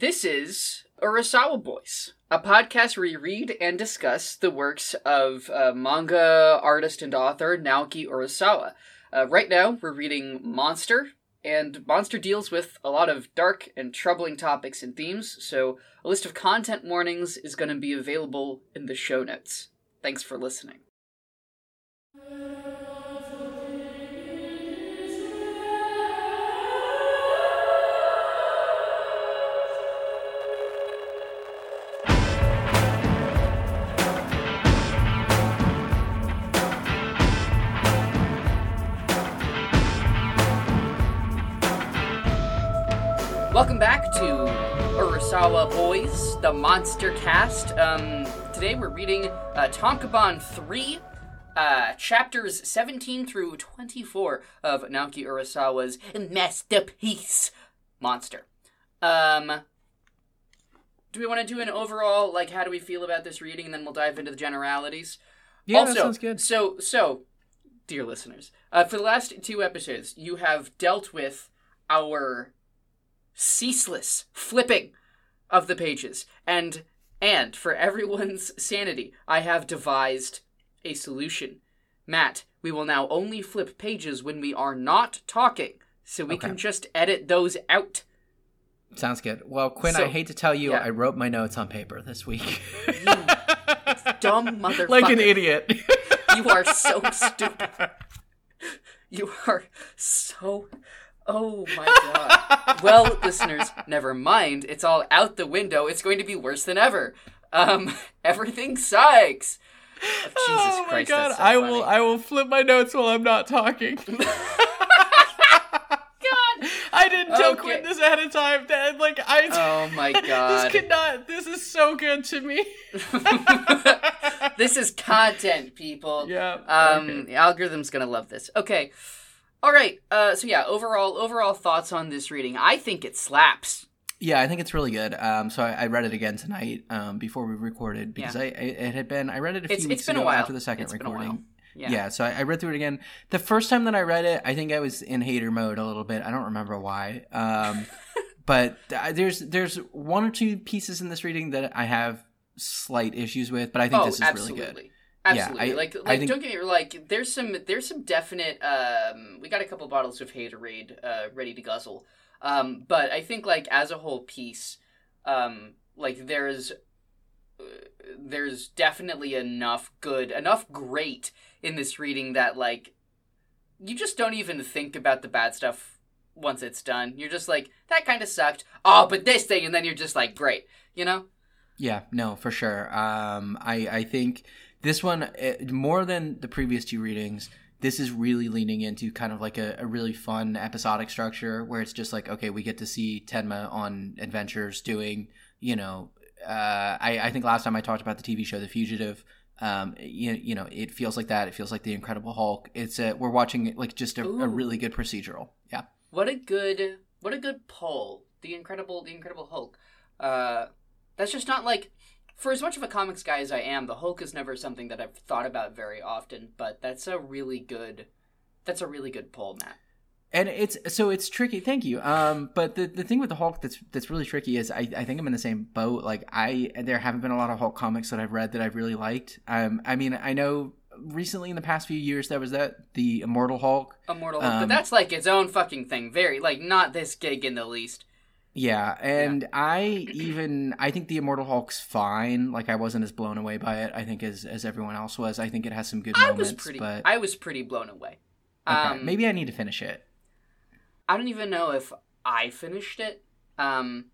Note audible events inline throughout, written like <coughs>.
This is Urasawa Boys, a podcast where we read and discuss the works of uh, manga artist and author Naoki Urasawa. Uh, right now, we're reading Monster, and Monster deals with a lot of dark and troubling topics and themes, so a list of content warnings is going to be available in the show notes. Thanks for listening. Welcome back to Urasawa Boys, the Monster Cast. Um, today we're reading uh, tankōbon 3, uh, chapters 17 through 24 of Naoki Urasawa's masterpiece, Monster. Um, do we want to do an overall, like, how do we feel about this reading, and then we'll dive into the generalities? Yeah, also, that sounds good. So, so, dear listeners, uh, for the last two episodes, you have dealt with our ceaseless flipping of the pages, and and for everyone's <laughs> sanity, I have devised a solution. Matt, we will now only flip pages when we are not talking, so we Okay. can just edit those out. Sounds good. Well, Quinn, So- I hate to tell you, yeah. I wrote my notes on paper this week. <laughs> Dumb motherfucker. like an idiot. You are so <laughs> stupid. You are so. Oh my god. Well, <laughs> listeners, never mind. It's all out the window. It's going to be worse than ever. Um, <laughs> everything sucks. Jesus oh my Christ, god! so I funny. will. I will flip my notes while I'm not talking. <laughs> God. I didn't tell Okay. Quinn this ahead of time. That like I. Oh my god. this cannot. This is so good to me. this is content, people. Yeah. Um, okay. the algorithm's gonna love this. Okay. All right. Uh, so yeah, overall, overall thoughts on this reading. I think it slaps. Yeah, I think it's really good. Um, so I, I read it again tonight um, before we recorded because Yeah. I, I it had been I read it a few It's- weeks it's been a ago after the second It's been a recording. while. Yeah. Yeah. so I, I read through it again. The first time that I read it, I think I was in hater mode a little bit. I don't remember why. Um, <laughs> but th- there's there's one or two pieces in this reading that I have slight issues with, but I think oh, this is absolutely. really good. Absolutely. I- like, I like think- don't get me like. There's some, there's some definite. Um, we got a couple bottles of Haterade uh, ready to guzzle. Um, but I think like as a whole piece, um, like there's, uh, there's definitely enough good, enough great in this reading that like, you just don't even think about the bad stuff once it's done. You're just like that kind of sucked. Oh, but this thing, and then you're just like, great, you know. Yeah, no, for sure. Um, I I think this one eh, more than the previous two readings. This is really leaning into kind of like a, a really fun episodic structure where it's just like, okay, we get to see Tenma on adventures doing, you know, uh, I, I think last time I talked about the TV show The Fugitive. Um, you, you know, it feels like that. It feels like the Incredible Hulk. It's a, we're watching like just a, a really good procedural. Yeah. What a good what a good pull. The incredible the incredible Hulk. Uh that's just not like for as much of a comics guy as I am, the Hulk is never something that I've thought about very often, but that's a really good that's a really good pull, Matt. and it's so it's tricky thank you um but the, the thing with the hulk that's that's really tricky is I, I think i'm in the same boat like i there haven't been a lot of hulk comics that i've read that i've really liked um i mean i know recently in the past few years there was that the immortal hulk Immortal Hulk. but Um, that's like its own fucking thing. Very like not this gig in the least. Yeah and i even i think the immortal hulk's fine like i wasn't as blown away by it i think as as everyone else was i think it has some good I moments was pretty but I was pretty blown away. okay, Um maybe i need to finish it I don't even know if I finished it. Um,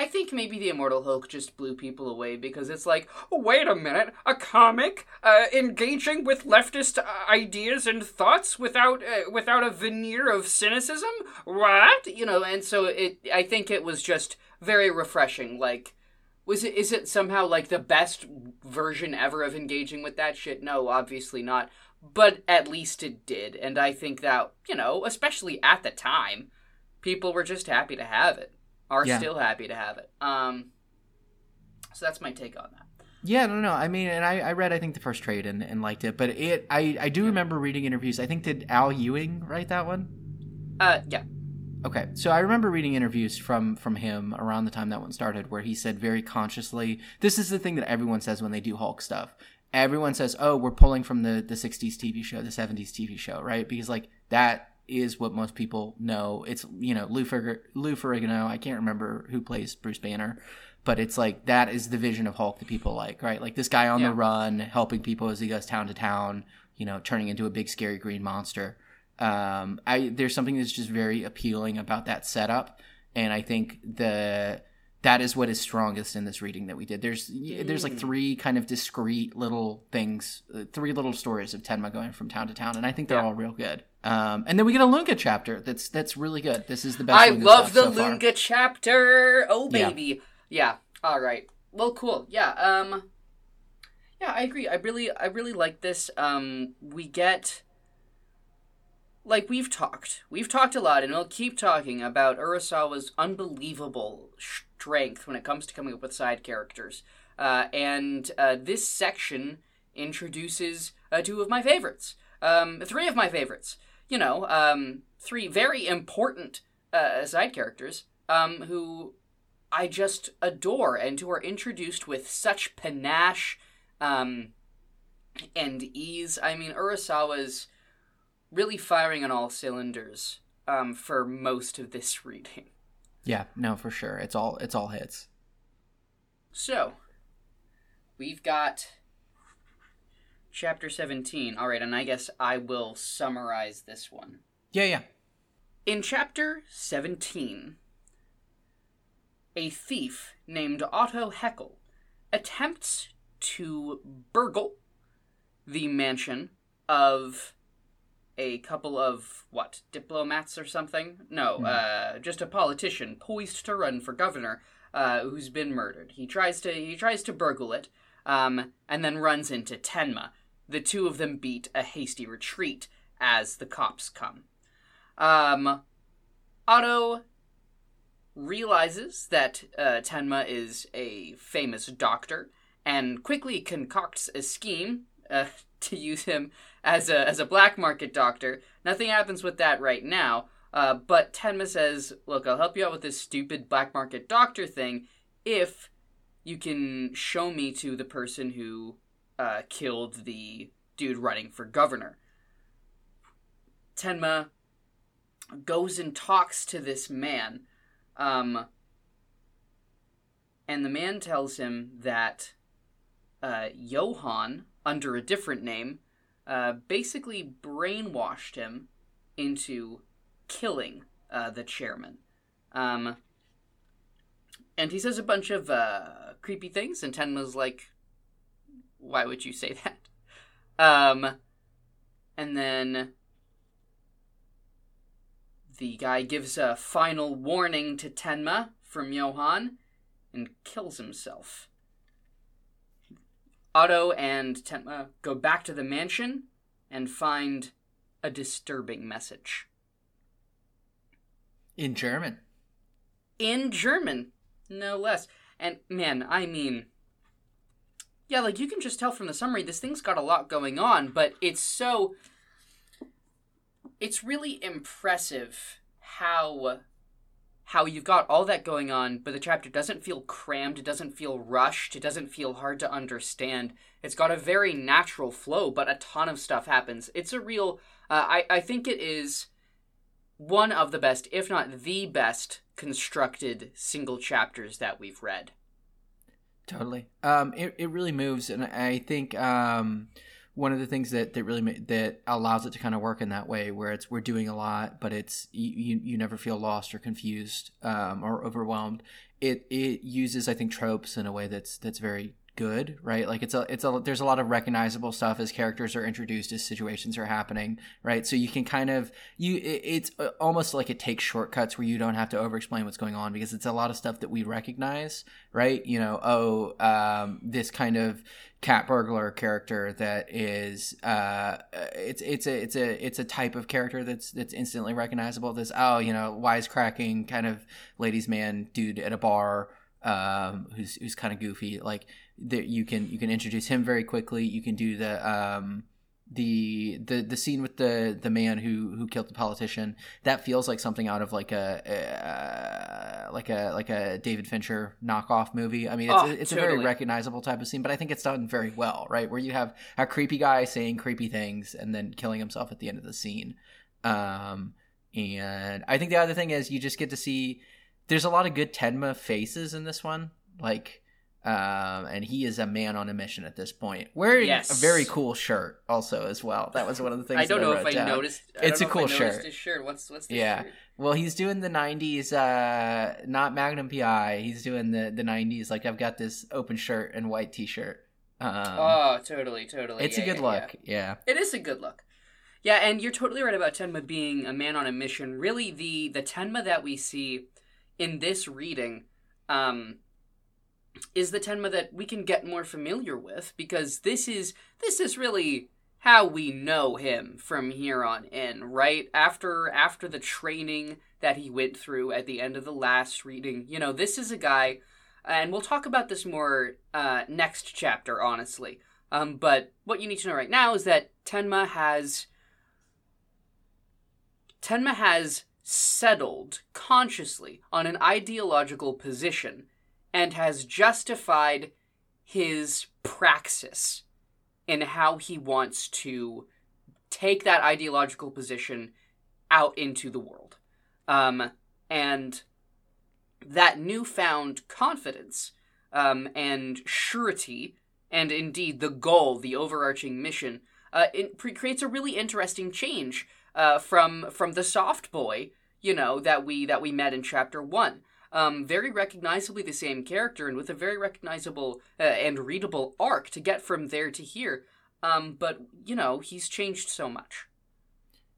I think maybe the Immortal Hulk just blew people away because it's like, wait a minute, a comic uh, engaging with leftist uh, ideas and thoughts without uh, without a veneer of cynicism. What you know? And so it, I think it was just very refreshing. Like, was it is it somehow like the best version ever of engaging with that shit? No, obviously not. But at least it did, and I think that you know, especially at the time, people were just happy to have it. Are Yeah. still happy to have it. Um, so that's my take on that. Yeah, no, no. I mean, and I, I read I think the first trade and, and liked it, but it I, I do remember reading interviews. I think did Al Ewing write that one? Uh, yeah, Okay, so I remember reading interviews from from him around the time that one started, where he said very consciously, "This is the thing that everyone says when they do Hulk stuff. Everyone says, "Oh, we're pulling from the the '60s TV show, the '70s TV show, right?" Because like that is what most people know. It's you know Lou, Fer- Lou Ferrigno. I can't remember who plays Bruce Banner, but it's like that is the vision of Hulk that people like, right? Like this guy on Yeah. the run, helping people as he goes town to town, you know, turning into a big scary green monster. Um, I there's something that's just very appealing about that setup, and I think the that is what is strongest in this reading that we did. There's there's like Mm. three kind of discrete little things, uh, three little stories of Tenma going from town to town, and I think they're Yeah. all real good. Um, and then we get a Lunge chapter that's that's really good. This is the best. I Lunge love the so far. Chapter. Oh Yeah. baby. Yeah. All right. Well, cool. Yeah. Um. Yeah, I agree. I really, I really like this. Um, we get. Like we've talked, we've talked a lot, and we'll keep talking about Urasawa's unbelievable strength when it comes to coming up with side characters. Uh, and uh, this section introduces uh, two of my favorites, um, three of my favorites. You know, um, three very important uh, side characters um, who I just adore and who are introduced with such panache um, and ease. I mean, Urasawa's really firing on all cylinders um, for most of this <laughs> reading. Yeah, no, for sure. It's all it's all hits. So, we've got chapter 17. All right, and I guess I will summarize this one. Yeah, yeah. In chapter 17, a thief named Otto Heckel attempts to burgle the mansion of a couple of, what, diplomats or something? No, uh, just a politician poised to run for governor uh, who's been murdered. He tries to, he tries to burgle it, um, and then runs into Tenma. The two of them beat a hasty retreat as the cops come. Um, Otto realizes that uh, Tenma is a famous doctor and quickly concocts a scheme uh, <laughs> to use him as a as a black market doctor. Nothing happens with that right now. Uh, but Tenma says, "Look, I'll help you out with this stupid black market doctor thing if you can show me to the person who uh, killed the dude running for governor." Tenma goes and talks to this man. Um, and the man tells him that uh, Johan, under a different name, uh, basically brainwashed him into killing uh, the chairman. Um, and he says a bunch of uh, creepy things, and Tenma's like, why would you say <laughs> that? Um, and then the guy gives a final warning to Tenma from Johan and kills himself. Otto and Tenma go back to the mansion and find a disturbing message. In German. In German, no less. And man, I mean, yeah, like you can just tell from the summary, this thing's got a lot going on, but it's so. It's really impressive how how you've got all that going on, but the chapter doesn't feel crammed, it doesn't feel rushed, it doesn't feel hard to understand. It's got a very natural flow, but a ton of stuff happens. It's a real. Uh, I I think it is one of the best, if not the best, constructed single chapters that we've read. Totally. Um, it, it really moves, and I think um, one of the things that that really that allows it to kind of work in that way, where it's we're doing a lot, but it's you you, you never feel lost or confused um, or overwhelmed. It it uses I think tropes in a way that's that's very good, right? Like it's a it's a there's a lot of recognizable stuff as characters are introduced as situations are happening, right? So you can kind of you it, it's uh, almost like it takes shortcuts where you don't have to over explain what's going on because it's a lot of stuff that we recognize, right? You know, oh, um, this kind of cat burglar character that is uh it's it's a it's a it's a type of character that's that's instantly recognizable this oh you know wisecracking kind of ladies man dude at a bar um who's who's kind of goofy like that you can you can introduce him very quickly you can do the um the the the scene with the the man who who killed the politician that feels like something out of like a, a like a like a David Fincher knockoff movie. I mean, it's Oh, it's a very recognizable type of scene, but I think it's done very well, right? Where you have a creepy guy saying creepy things and then killing himself at the end of the scene. Um, and I think the other thing is you just get to see there's a lot of good Tenma faces in this one, like. Um, and he is a man on a mission at this point, wearing Yes. a very cool shirt, also as well. That was one of the things. I don't know wrote if I down. noticed. I It's a cool I shirt. His shirt. What's what's the Yeah. shirt? Well, he's doing the '90s, uh, not Magnum PI. He's doing the the '90s. Like I've got this open shirt and white T-shirt. Um, oh, totally, totally. it's Yeah, a good yeah, look. yeah. Yeah. It is a good look. Yeah, and you're totally right about Tenma being a man on a mission. Really, the the Tenma that we see in this reading um, is the Tenma that we can get more familiar with because this is this is really how we know him from here on in, right? After after the training that he went through at the end of the last reading, you know, this is a guy, and we'll talk about this more uh, next chapter, honestly. Um, but what you need to know right now is that Tenma has Tenma has settled consciously on an ideological position and has justified his praxis in how he wants to take that ideological position out into the world. Um, and that newfound confidence um, and surety, and indeed the goal, the overarching mission, uh, it pre- creates a really interesting change uh, from from the soft boy, you know, that we that we met in chapter one. Um, very recognizably the same character, and with a very recognizable uh, and readable arc to get from there to here. Um, but you know, he's changed so much.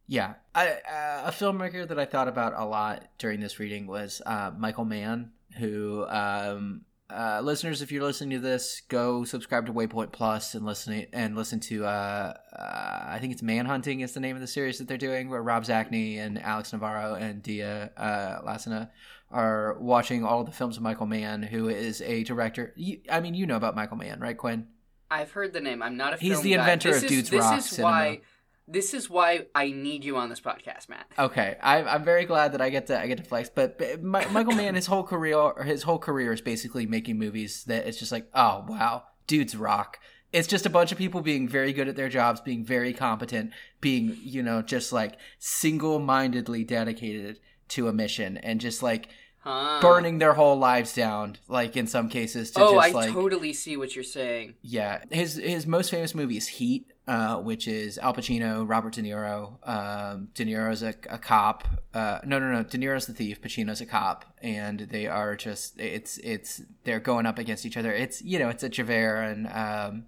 Yeah, I, uh, a filmmaker that I thought about a lot during this reading was uh, Michael Mann, who um, uh, listeners, if you're listening to this, go subscribe to Waypoint Plus and listen and listen to. Uh, uh, I think it's Manhunting is the name of the series that they're doing, where Rob Zacny and Alex Navarro and Dia uh, Lacina are watching all the films of Michael Mann, who is a director. You, I mean, you know about Michael Mann, right, Quinn? I've heard the name. I'm not a. He's film the guy. inventor This of is- Dudes This Rock is cinema. why. This is why I need you on this podcast, Matt. Okay, I, I'm very glad that I get to I get to flex. But, but Mi- Michael Mann, his whole career, his whole career is basically making movies that it's just like, oh wow, dudes rock. It's just a bunch of people being very good at their jobs, being very competent, being you know just like single mindedly dedicated to a mission, and just like Huh. burning their whole lives down. Like in some cases, to Oh, I just like totally see what you're saying. yeah, his his most famous movie is Heat, uh, which is Al Pacino, Robert De Niro. Um, De Niro's a, a cop. Uh, no, no, no. De Niro's the thief. Pacino's a cop, and they are just it's it's they're going up against each other. It's you know it's a Javert and um,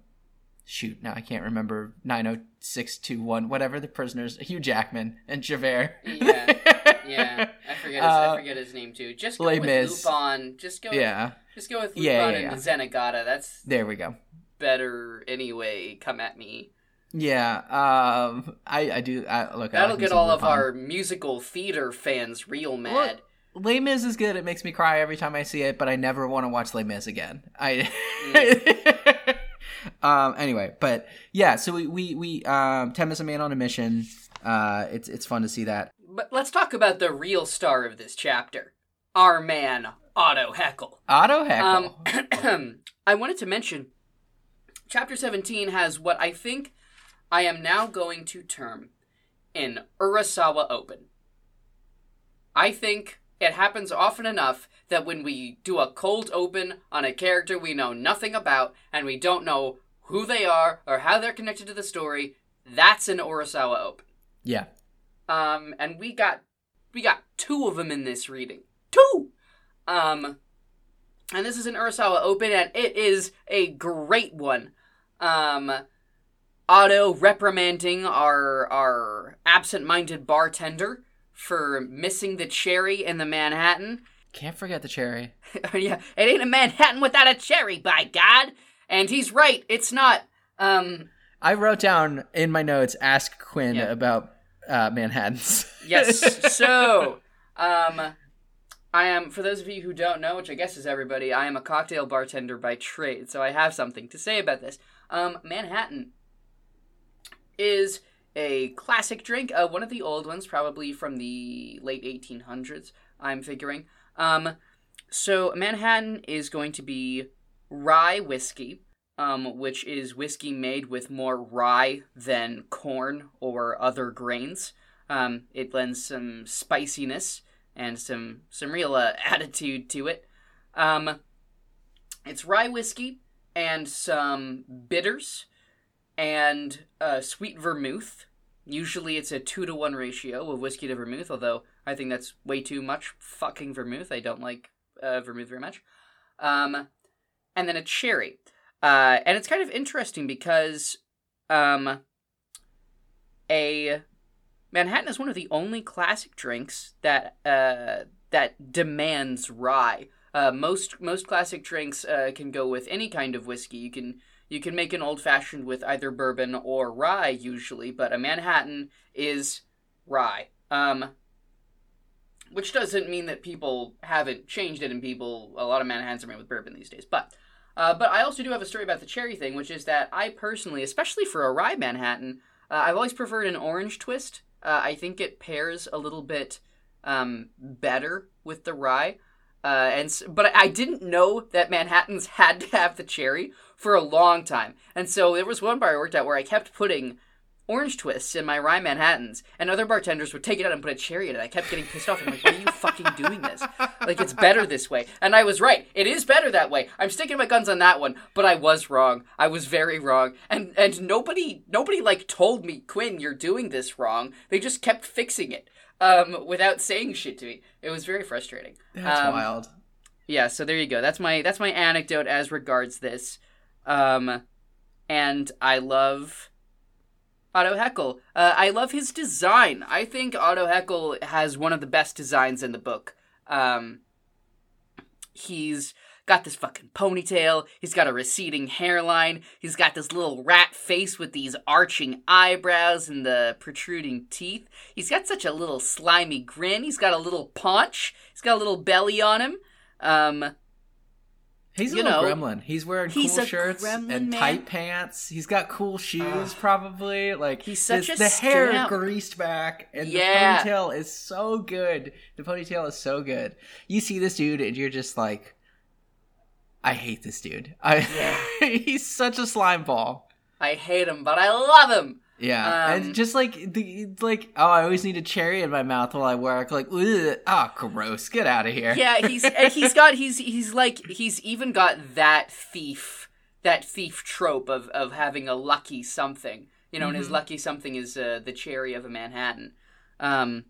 shoot now I can't remember nine oh six two one whatever the prisoners Hugh Jackman and Javert. Yeah, <laughs> Yeah, I <laughs> forget. His, Uh, I forget his name too. Just go Les with Mis. Lupin. Just go. yeah, Just go with Lupin Yeah, yeah, and Zenigata. That's there we go. better anyway. Come at me. Yeah, um, I I do I, look. That'll like get all of our musical theater fans real mad. Les Mis is good. It makes me cry every time I see it, but I never want to watch Les Mis again. I. <laughs> um. Anyway, but yeah. So we we we um. Tem is a man on a mission. Uh. It's it's fun to see that. But let's talk about the real star of this chapter, our man Otto Heckel. Otto Heckel. Um, <clears throat> I wanted to mention, chapter 17 has what I think I am now going to term an Urasawa Open. I think it happens often enough that when we do a cold open on a character we know nothing about and we don't know who they are or how they're connected to the story, that's an Urasawa Open. yeah. Um, and we got we got two of them in this reading. Two. Um, and this is an Urasawa Open, and it is a great one. Um, Otto reprimanding our our absent-minded bartender for missing the cherry in the Manhattan. Can't forget the cherry. <laughs> yeah, it ain't a Manhattan without a cherry, by God. And he's right. It's not. Um, I wrote down in my notes. Ask Quinn Yeah. about uh, Manhattan's. <laughs> Yes. so, um, I am, for those of you who don't know, which I guess is everybody, I am a cocktail bartender by trade, so I have something to say about this. Um, Manhattan. is a classic drink, uh, one of the old ones, probably from the late 1800s, I'm figuring. Um, so Manhattan is going to be rye whiskey, um, which is whiskey made with more rye than corn or other grains. Um, it lends some spiciness and some some real uh, <laughs> attitude to it. Um, it's rye whiskey and some bitters and uh, sweet vermouth. Usually it's a two to one ratio of whiskey to vermouth, although I think that's way too much fucking vermouth. I don't like uh, vermouth very much. Um, and then a cherry. Uh, and it's kind of interesting because um, a Manhattan is one of the only classic drinks that uh, that demands rye. Uh, most most classic drinks uh, can go with any kind of whiskey. You can you can make an old fashioned with either bourbon or rye usually, but a Manhattan is rye. Um, which doesn't mean that people haven't changed it, and people a lot of Manhattans are made with bourbon these days. But uh, but I also do have a story about the cherry thing, which is that I personally, especially for a rye Manhattan, uh, I've always preferred an orange twist. Uh, I think it pairs a little bit um, better with the rye. Uh, and but I didn't know that Manhattans <laughs> had to have the cherry for a long time, and so there was one bar I worked at where I kept putting orange twists in my rye Manhattans, and other bartenders would take it out and put a cherry in it. I kept getting pissed off. I'm like, why are you fucking doing this? Like, it's better this way. And I was right. It is better that way. I'm sticking my guns on that one, but I was wrong. I was very wrong. And and nobody nobody like told me, Quinn, you're doing this wrong. They just kept fixing it um, without saying shit to me. It was very frustrating. That's um, wild. Yeah, so there you go. That's my that's my anecdote as regards this. Um, and I love Otto Heckel. Uh, I love his design. I think Otto Heckel has one of the best designs in the book. Um, he's got this fucking ponytail. He's got a receding hairline. He's got this little rat face with these arching eyebrows and the protruding teeth. He's got such a little slimy grin. He's got a little paunch. He's got a little belly on him. Um, He's a you little know, gremlin. He's wearing he's cool shirts and man. tight pants. He's got cool shoes, probably. Like He's such this- a the hair stamp. greased back, and Yeah. the ponytail is so good. The ponytail is so good. You see this dude, and you're just like, I hate this dude. I <laughs> he's such a slime ball. I hate him, but I love him. Yeah, Um, and just like the like, oh, I always need a cherry in my mouth while I work. Like, ah, gross. Get out of here. Yeah, he's <laughs> and he's got he's he's like he's even got that thief that thief trope of of having a lucky something. You know, and his lucky something is uh, the cherry of a Manhattan. Um,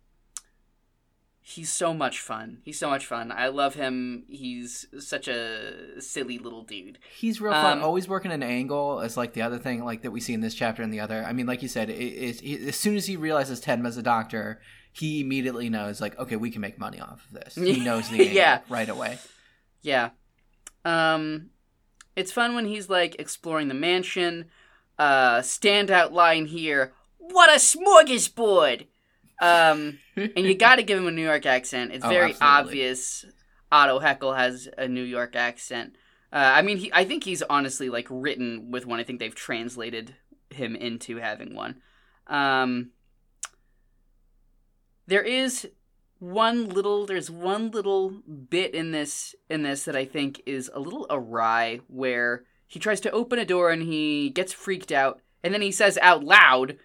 he's so much fun. He's so much fun. I love him. He's such a silly little dude. He's real fun. Um, Always working an angle is like the other thing, like that we see in this chapter and the other. I mean, like you said, it, it, it, as soon as he realizes Tenma's a doctor, he immediately knows, like, okay, we can make money off of this. He <laughs> knows the angle Yeah. right away. Yeah. Um it's fun when he's like exploring the mansion. Uh standout line here. What a smorgasbord. Um and you got to <laughs> give him a New York accent. It's Oh, very absolutely. obvious Otto Heckel has a New York accent. Uh, I mean, he, I think he's honestly like written with one. I think they've translated him into having one. Um, there is one little there's one little bit in this in this that I think is a little awry where he tries to open a door and he gets freaked out and then he says out loud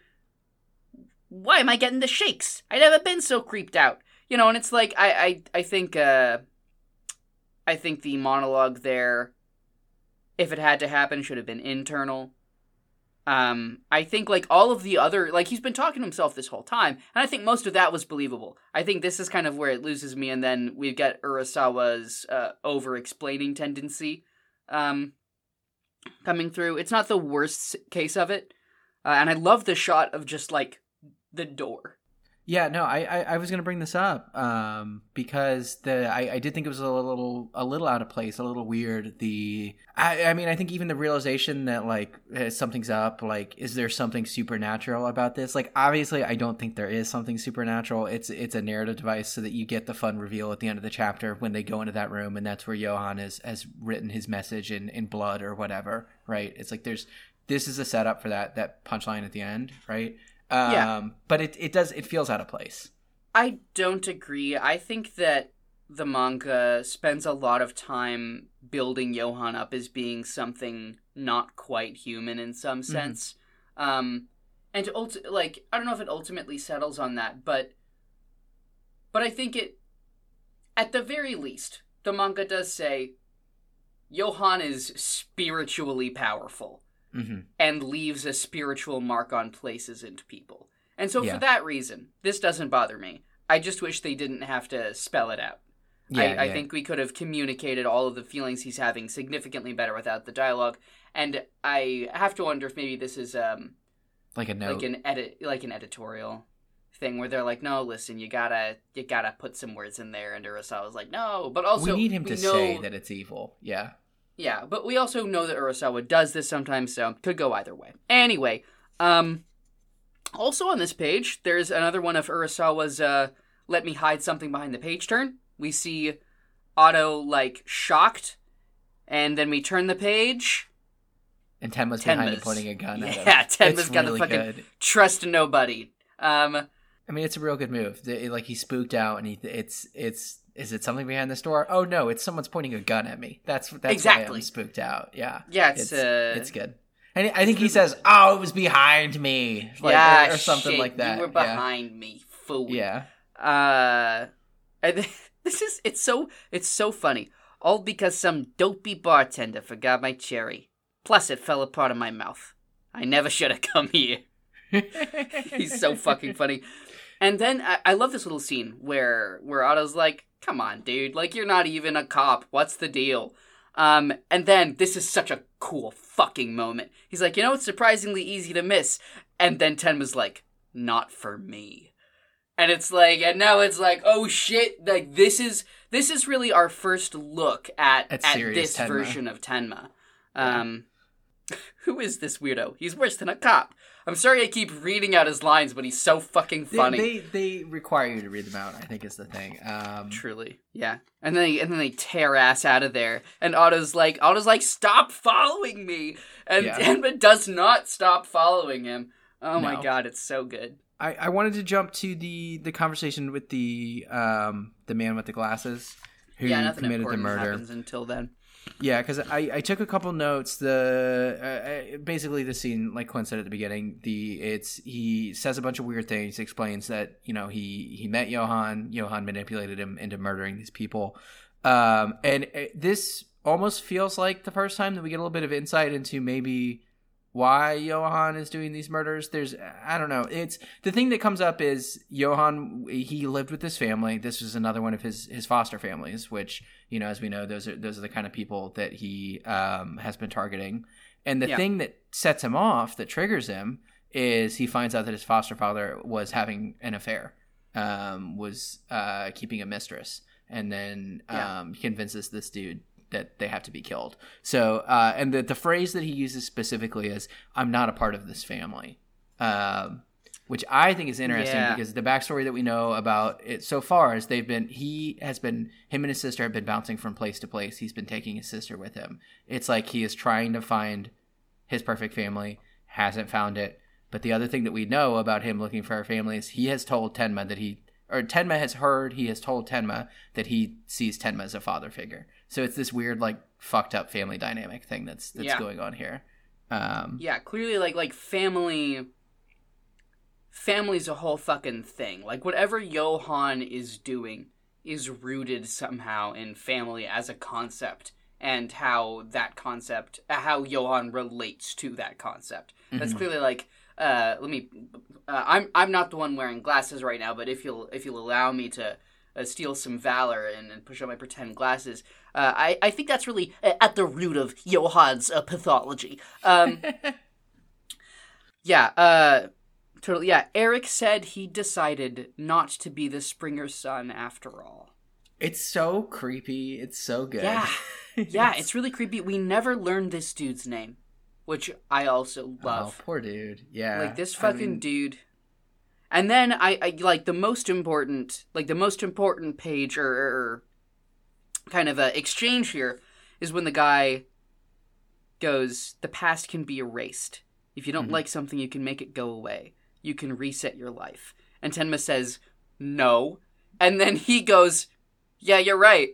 why am I getting the shakes? I never been so creeped out. You know, and it's like I I, I think uh I think the monologue there if it had to happen should have been internal. Um, I think like all of the other like he's been talking to himself this whole time, and I think most of that was believable. I think this is kind of where it loses me, and then we get Urasawa's uh, over explaining tendency um, coming through. It's not the worst case of it, uh, and I love the shot of just like the door. Yeah, no, I, I, I was gonna bring this up um, because the I, I did think it was a little a little out of place, a little weird. The I, I mean, I think even the realization that like eh, something's up, like is there something supernatural about this? Like, obviously, I don't think there is something supernatural. It's it's a narrative device so that you get the fun reveal at the end of the chapter when they go into that room, and that's where Johan has has written his message in in blood or whatever, right? It's like there's this is a setup for that that punchline at the end, right? Um, Yeah. But it it does it feels out of place. I don't agree. I think that the manga spends a lot of time building Johan up as being something not quite human in some sense. Um, and to ulti- like I don't know if it ultimately settles on that, but but I think it at the very least the manga does say Johan is spiritually powerful hmm and leaves a spiritual mark on places and people. And so Yeah. for that reason, this doesn't bother me. I just wish they didn't have to spell it out. Yeah, I, I think we could have communicated all of the feelings he's having significantly better without the dialogue. And I have to wonder if maybe this is um like a note. like an edit like an editorial thing where they're like, no, listen, you gotta you gotta put some words in there. And Urasawa's like, no, but also we need him to know- say that it's evil. Yeah. Yeah, but we also know that Urasawa does this sometimes, so could go either way. Anyway, um, also on this page, there's another one of Urasawa's uh, "Let me hide something behind the page" turn. We see Otto like shocked, and then we turn the page. And Tenma's behind him pointing a gun at him. Yeah, <laughs> Tenma's It's got the fucking good. trust nobody. Um, I mean, it's a real good move. The- Like he spooked out, and he it's it's is it something behind this door? Oh no, it's someone's pointing a gun at me. That's that's why Exactly. I'm spooked out. Yeah, yeah, it's, it's uh, it's good. And I think he says, "Oh, it was behind me," like, yeah, or, or something shit, like that. You were Yeah. behind me, fool. Yeah. Uh, and <laughs> this is it's so it's so funny. All because some dopey bartender forgot my cherry. Plus, it fell apart in my mouth. I never should have <laughs> come here. <laughs> He's so fucking funny. And then I, I love this little scene where where Otto's like, "Come on, dude! Like you're not even a cop. What's the deal?" Um, and then this is such a cool fucking moment. He's like, "You know, it's surprisingly easy to miss." And then Tenma's like, "Not for me." And it's like, and now it's like, oh shit! Like this is this is really our first look at At at, this Tenma. version of Tenma. Um, <laughs> who is this weirdo? He's worse than a cop. I'm sorry I keep reading out his lines, but he's so fucking funny. they they require you to read them out. I think is the thing. Um, Truly, yeah. And then they, and then they tear ass out of there, and Otto's like, Otto's like, stop following me, and Yeah. <laughs> Does not stop following him. Oh my god, it's so good. I, I wanted to jump to the the conversation with the um the man with the glasses who yeah, committed the murder. happens until then. Yeah, because I, I took a couple notes. The uh, uh, basically the scene, like Quinn said at the beginning, the it's he says a bunch of weird things. Explains that you know he he met Johan. Johan manipulated him into murdering these people, um, and uh, this almost feels like the first time that we get a little bit of insight into maybe why Johan is doing these murders. There's I don't know. It's the thing that comes up is Johan. He lived with his family. This was another one of his his foster families, which you know, as we know, those are those are the kind of people that he um, has been targeting. And the Yeah. thing that sets him off, that triggers him, is he finds out that his foster father was having an affair, um, was uh, keeping a mistress, and then Yeah. um, convinces this dude that they have to be killed. So, uh, and the the phrase that he uses specifically is, "I'm not a part of this family." Um, which I think is interesting Yeah. because the backstory that we know about it so far is they've been he has been him and his sister have been bouncing from place to place. He's been taking his sister with him. It's like he is trying to find his perfect family, hasn't found it. But the other thing that we know about him looking for a family is he has told Tenma that he or Tenma has heard he has told Tenma that he sees Tenma as a father figure. So it's this weird like fucked up family dynamic thing that's that's Yeah. going on here. Um, Yeah, clearly, like like family. Family's a whole fucking thing. Like whatever Johan is doing is rooted somehow in family as a concept, and how that concept, uh, how Johan relates to that concept. That's Mhm. clearly like. Uh, let me. Uh, I'm I'm not the one wearing glasses right now, but if you'll if you'll allow me to uh, steal some valor and, and push on my pretend glasses, uh, I I think that's really uh, at the root of Johan's uh, pathology. Um, <laughs> yeah, uh totally yeah, Eric said he decided not to be the Springer son after all. It's so creepy. It's so good. Yeah. <laughs> Yeah, it's really creepy. We never learned this dude's name, which I also love. Oh, poor dude. Yeah. like this I fucking mean, dude. And then I, I like the most important, like the most important page or, or kind of a exchange here is when the guy goes, "The past can be erased. If you don't Mhm. like something, you can make it go away. You can reset your life." And Tenma says, "No." And then he goes, "Yeah, you're right.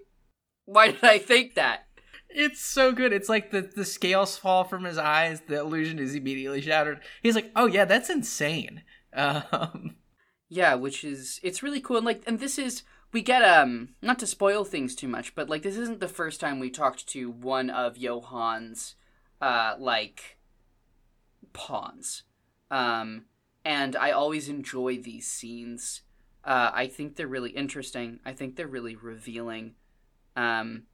Why did I think that?" It's so good. It's like the, the scales fall from his eyes. The illusion is immediately shattered. He's like, oh, yeah, that's insane. Um, Yeah, which is it's really cool and like and this is we get um not to spoil things too much, but like this isn't the first time we talked to one of Johan's uh like pawns. Um and I always enjoy these scenes. Uh I think they're really interesting. I think they're really revealing. Um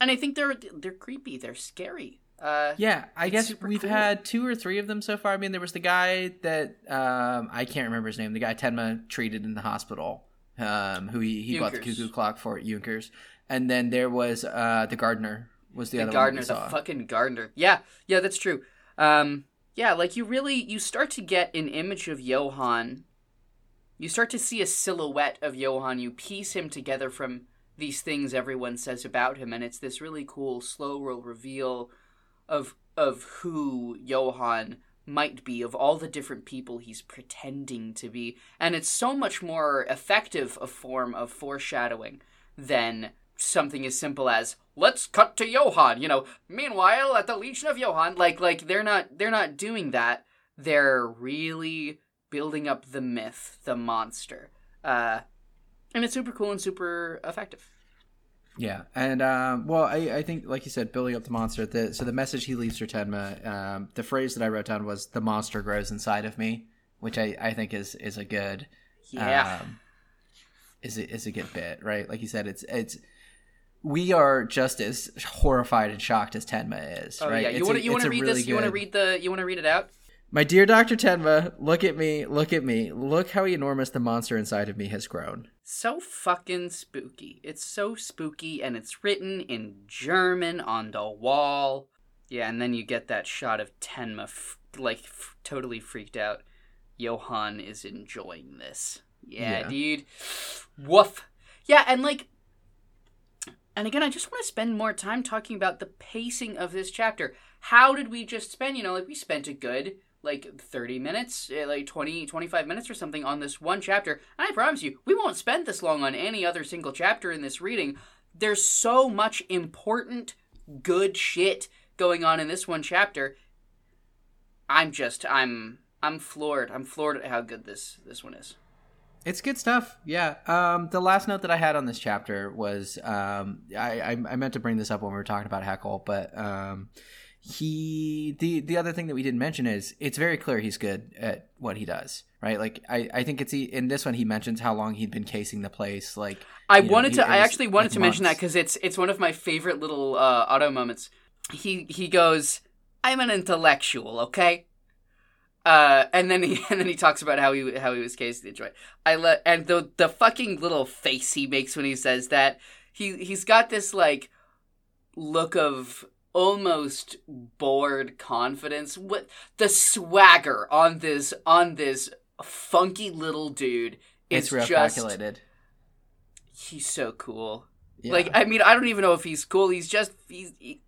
and I think they're they're creepy, they're scary. Uh yeah, I guess we've cool. had two or three of them so far. I mean, there was the guy that um, I can't remember his name. The guy Tenma treated in the hospital, um, who he, he bought the cuckoo clock for at Junkers. And then there was uh, the gardener. Was the, the other gardener, one the that we saw. fucking gardener. Yeah, yeah, that's true. Um, yeah, like you really you start to get an image of Johan. You start to see a silhouette of Johan. You piece him together from these things everyone says about him, and it's this really cool slow roll reveal of of who Johan might be, of all the different people he's pretending to be, and it's so much more effective a form of foreshadowing than something as simple as let's cut to Johan. You know, meanwhile at the Legion of Johan, like like they're not they're not doing that. They're really building up the myth, the monster, uh, and it's super cool and super effective. Yeah, and um, well, I, I think, like you said, building up the monster. The, so the message he leaves for Tenma, um, the phrase that I wrote down was "the monster grows inside of me," which I, I think is is a good Yeah, um, is a, is a good bit, right? Like you said, it's it's we are just as horrified and shocked as Tenma is, oh right? yeah. You want to you want to read really this? You want to read the? You want to read it out? My dear Doctor Tenma, look at me, look at me, look how enormous the monster inside of me has grown. So fucking spooky. It's so spooky, and it's written in German on the wall. Yeah, and then you get that shot of Tenma, f- like, f- totally freaked out. Johan is enjoying this. Yeah, Yeah. dude. Woof. Yeah, and like, and again, I just want to spend more time talking about the pacing of this chapter. How did we just spend, you know, like, we spent a good, like, 30 minutes, eh, like 20, 25 minutes or something on this one chapter. And I promise you, we won't spend this long on any other single chapter in this reading. There's so much important, good shit going on in this one chapter. I'm just, I'm, I'm floored. I'm floored at how good this, this one is. It's good stuff. Yeah. Um, the last note that I had on this chapter was um, I, I I meant to bring this up when we were talking about Heckel, but um, he the the other thing that we didn't mention is it's very clear he's good at what he does. Right. Like I, I think it's he, in this one he mentions how long he'd been casing the place. Like I know, wanted he- to. I actually wanted like, to mention that because it's it's one of my favorite little uh, Otto moments. He he goes, "I'm an intellectual, okay." Uh, and then he <laughs> and then he talks about how he how he was casing the joint. I let and the the fucking little face he makes when he says that he he's got this like look of almost bored confidence. What the swagger on this on this funky little dude is it's real just calculated. he's so cool. Yeah. Like I mean, I don't even know if he's cool. He's just he's he,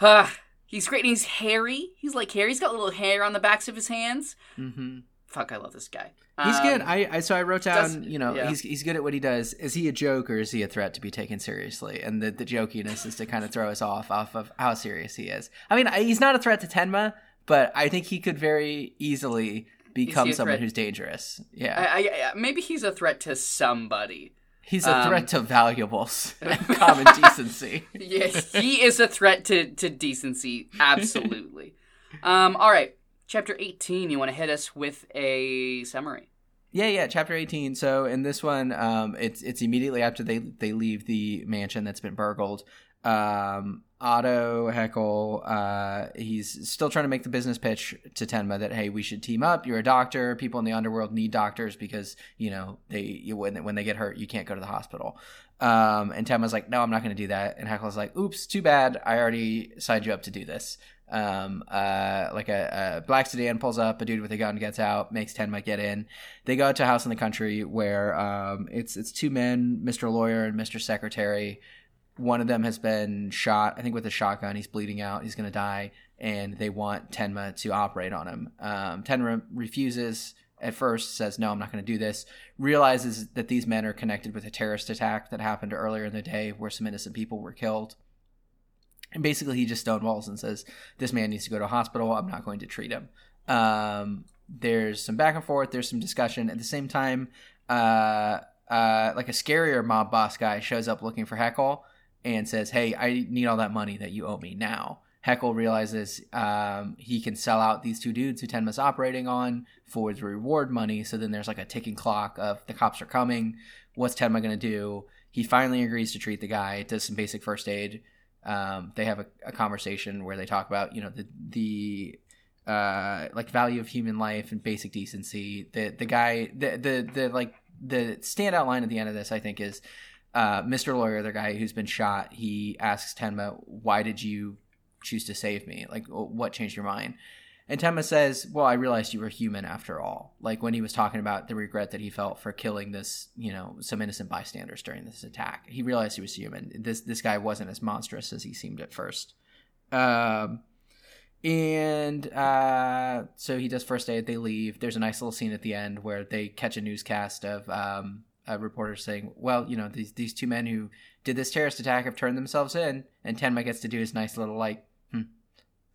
uh, he's great. And he's hairy. He's like hairy. He's got little hair on the backs of his hands. hmm Fuck, I love this guy. He's Um, good. I, I so I wrote down, you know, yeah. he's he's good at what he does. Is he a joke or is he a threat to be taken seriously? And the the jokiness is to kind of throw us off off of how serious he is. I mean, I, he's not a threat to Tenma, but I think he could very easily become someone who's dangerous. Yeah, I, maybe he's a threat to somebody. he's a um, threat to valuables <laughs> and common decency. <laughs> Yes, he is a threat to to decency. Absolutely. um. All right. Chapter eighteen. You want to hit us with a summary? Yeah, yeah, chapter 18. So in this one, um, it's it's immediately after they they leave the mansion that's been burgled. Um, Otto Heckel, uh, he's still trying to make the business pitch to Tenma that hey, we should team up. You're a doctor. People in the underworld need doctors because you know they when when they get hurt, you can't go to the hospital. Um, and Tenma's like, no, I'm not going to do that. And Heckel's like, oops, too bad. I already signed you up to do this. Um, uh, like a, a black sedan pulls up, a dude with a gun gets out, makes Tenma get in. They go to a house in the country where um, it's it's two men, Mr. Lawyer and Mr. Secretary, one of them has been shot, I think with a shotgun. He's bleeding out. He's to die. And they want Tenma to operate on him. Um, Tenma refuses at first, says, No, I'm not going to do this. Realizes that these men are connected with a terrorist attack that happened earlier in the day where some innocent people were killed. And basically, he just stonewalls and says, This man needs to go to a hospital. I'm not going to treat him. Um, there's some back and forth, there's some discussion. At the same time, uh, uh, like a scarier mob boss guy shows up looking for Heckel and says, "Hey, I need all that money that you owe me now." Heckel realizes um, he can sell out these two dudes who Tenma's operating on for the reward money. So then there's like a ticking clock of the cops are coming. What's Tenma going to do? He finally agrees to treat the guy, does some basic first aid. Um, they have a, a, conversation where they talk about you know the the uh, like value of human life and basic decency. The the guy the the the like the standout line at the end of this I think is uh, Mr. Lawyer, the guy who's been shot, he asks Tenma, "Why did you choose to save me? Like, what changed your mind?" And Tenma says, "Well, I realized you were human after all. Like when he was talking about the regret that he felt for killing this, you know, some innocent bystanders during this attack. He realized he was human. This this guy wasn't as monstrous as he seemed at first. Um, and uh, so he does first aid. They leave. There's a nice little scene at the end where they catch a newscast of um, a reporter saying, "Well, you know, these these two men who did this terrorist attack have turned themselves in," and Tenma gets to do his nice little like, hmm,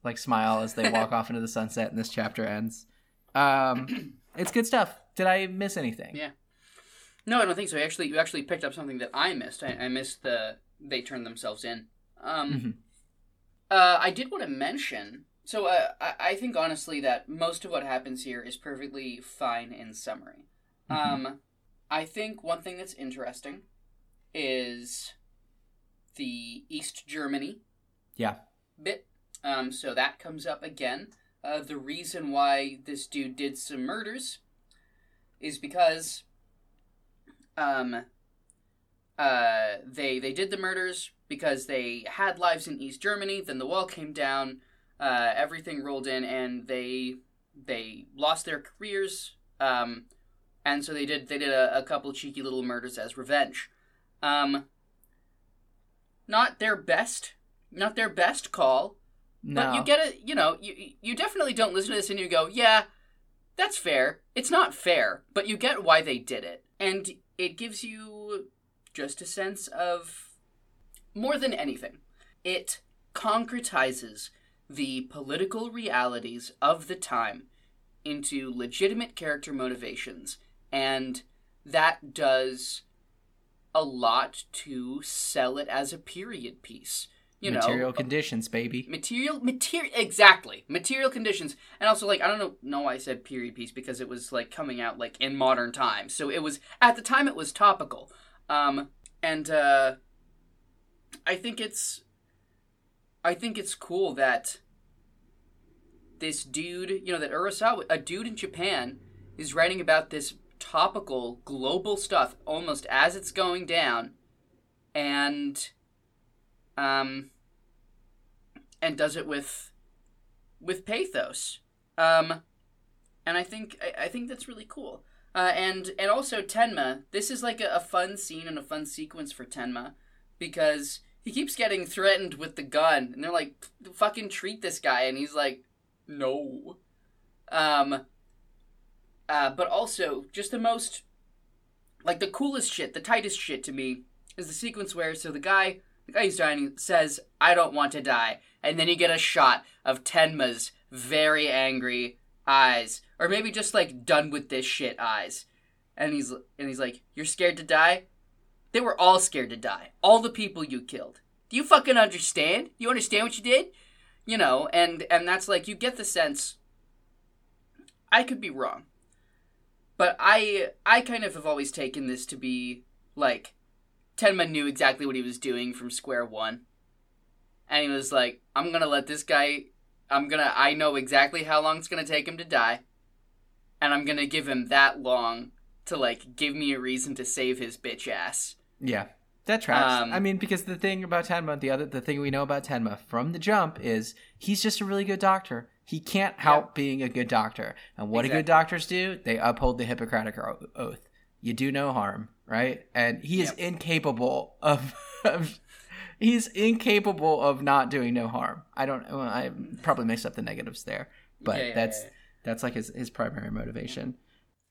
like smile as they walk <laughs> off into the sunset, and this chapter ends. Um, <clears throat> it's good stuff. Did I miss anything? Yeah. No, I don't think so. Actually, you actually picked up something that I missed. I, I missed the they turned themselves in. Um, mm-hmm. uh, I did want to mention. So uh, I, I think honestly that most of what happens here is perfectly fine in summary. Mm-hmm. Um, I think one thing that's interesting is the East Germany yeah bit. Um, so that comes up again. Uh, the reason why this dude did some murders is because um, uh, they they did the murders because they had lives in East Germany. Then the wall came down, uh, everything rolled in, and they they lost their careers. Um, and so they did they did a, a couple cheeky little murders as revenge. Um, not their best, not their best call, no. but you get it. You know, you you definitely don't listen to this and you go, yeah, that's fair. It's not fair, but you get why they did it, and it gives you just a sense of more than anything, it concretizes the political realities of the time into legitimate character motivations and that does a lot to sell it as a period piece. You material know, conditions, baby. Material, material, exactly. Material conditions, and also like I don't know, know why I said period piece because it was like coming out like in modern times, so it was at the time it was topical, um, and uh, I think it's, I think it's cool that this dude, you know, that Urasawa, a dude in Japan, is writing about this topical global stuff almost as it's going down and um and does it with with pathos. Um and i think i, I think that's really cool. Uh, and and also tenma this is like a, a fun scene and a fun sequence for tenma because he keeps getting threatened with the gun and they're like fucking treat this guy. And he's like no. Um uh, but also, just the most, like the coolest shit, the tightest shit to me is the sequence where so the guy, the guy who's dying says, "I don't want to die," and then you get a shot of Tenma's very angry eyes, or maybe just like done with this shit eyes, and he's and he's like, "You're scared to die." They were all scared to die. All the people you killed. Do you fucking understand? You understand what you did? You know, and and that's like you get the sense. I could be wrong but I I kind of have always taken this to be like Tenma knew exactly what he was doing from square one. And he was like, I'm gonna let this guy I'm gonna I know exactly how long it's gonna take him to die. And I'm gonna give him that long to like give me a reason to save his bitch ass. Yeah. That tracks. Um, I mean, because the thing about Tenma, the other the thing we know about Tenma from the jump is he's just a really good doctor. He can't help yep. being a good doctor. And what exactly. do good doctors do? They uphold the Hippocratic oath. You do no harm, right? And he is yep. incapable of, <laughs> of he's incapable of not doing no harm. I don't. Well, I probably mixed up the negatives there, but Yeah, yeah, that's yeah. that's like his his primary motivation.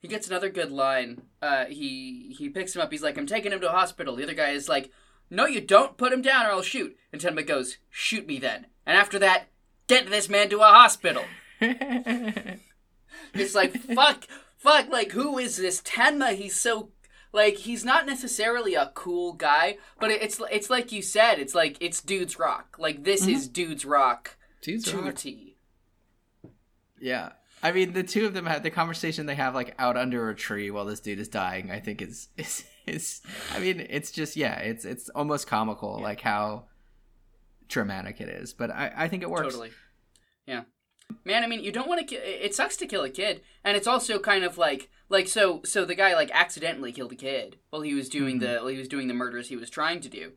He gets another good line. Uh, he he picks him up. He's like, "I'm taking him to a hospital." The other guy is like, "No, you don't. Put him down, or I'll shoot." And Tenma goes, "Shoot me then." And after that, get this man to a hospital. <laughs> It's like, fuck, fuck. Like, who is this Tenma? He's so like he's not necessarily a cool guy, but it's it's like you said. It's like it's dudes rock. Like this mm-hmm. is dudes rock Dudes to rock. T. Yeah. I mean, the two of them had the conversation they have like out under a tree while this dude is dying. I think is <laughs> is is. I mean, it's just yeah, it's it's almost comical like how dramatic it is, but I I think it works. Totally. Yeah. Man, I mean, you don't want to. Ki- it sucks to kill a kid, and it's also kind of like, like so. So the guy like accidentally killed a kid while he was doing the while he was doing the murders he was trying to do,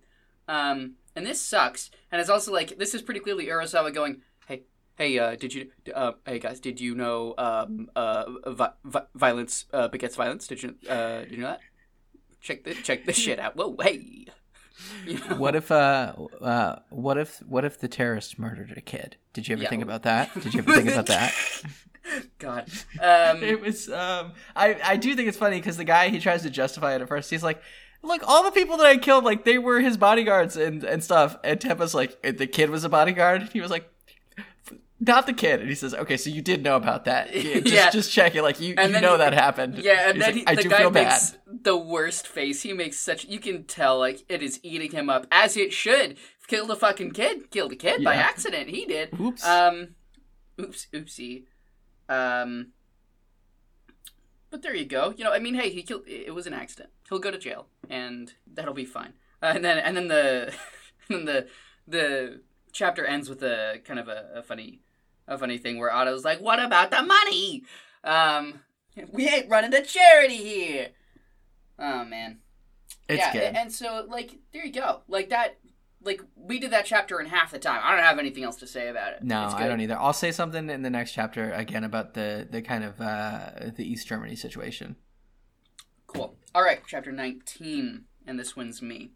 um, and this sucks. And it's also like this is pretty clearly Urasawa going, "Hey, hey, uh, did you, uh, hey guys, did you know, um, uh, vi- vi- violence uh, begets violence? Did you, uh, did you know that? Check this, check this shit out. Whoa, hey." You know? What if uh uh what if what if the terrorist murdered a kid? Did you ever Yeah. think about that? Did you <laughs> ever think about that? God. Um, it was um I I do think it's funny because the guy he tries to justify it at first. He's like, look, all the people that I killed, like they were his bodyguards and and stuff. And Tenma's like, the kid was a bodyguard. He was like. Not the kid, and he says, "Okay, so you did know about that? Yeah, <laughs> just, Yeah. just check it. Like you, And you know he- that happened. Yeah, and He's then like, he, I the do guy feel bad. makes the worst face. He makes such you can tell like it is eating him up as it should. Killed a fucking kid. Killed a kid by accident. He did. Oops. Um, oops, oopsie. Um, but there you go. You know, I mean, hey, he killed. It was an accident. He'll go to jail, and that'll be fine. Uh, and then, and then the, <laughs> and then the the chapter ends with a kind of a, a funny, a funny thing where Otto's like, "What about the money? Um, we ain't running a charity here." Oh man. it's yeah, good. and so like there you go. Like that. Like we did that chapter in half the time. I don't have anything else to say about it. No, It's I good. don't either. I'll say something in the next chapter again about the the kind of uh the East Germany situation. Cool. All right, chapter 19, and this one's me.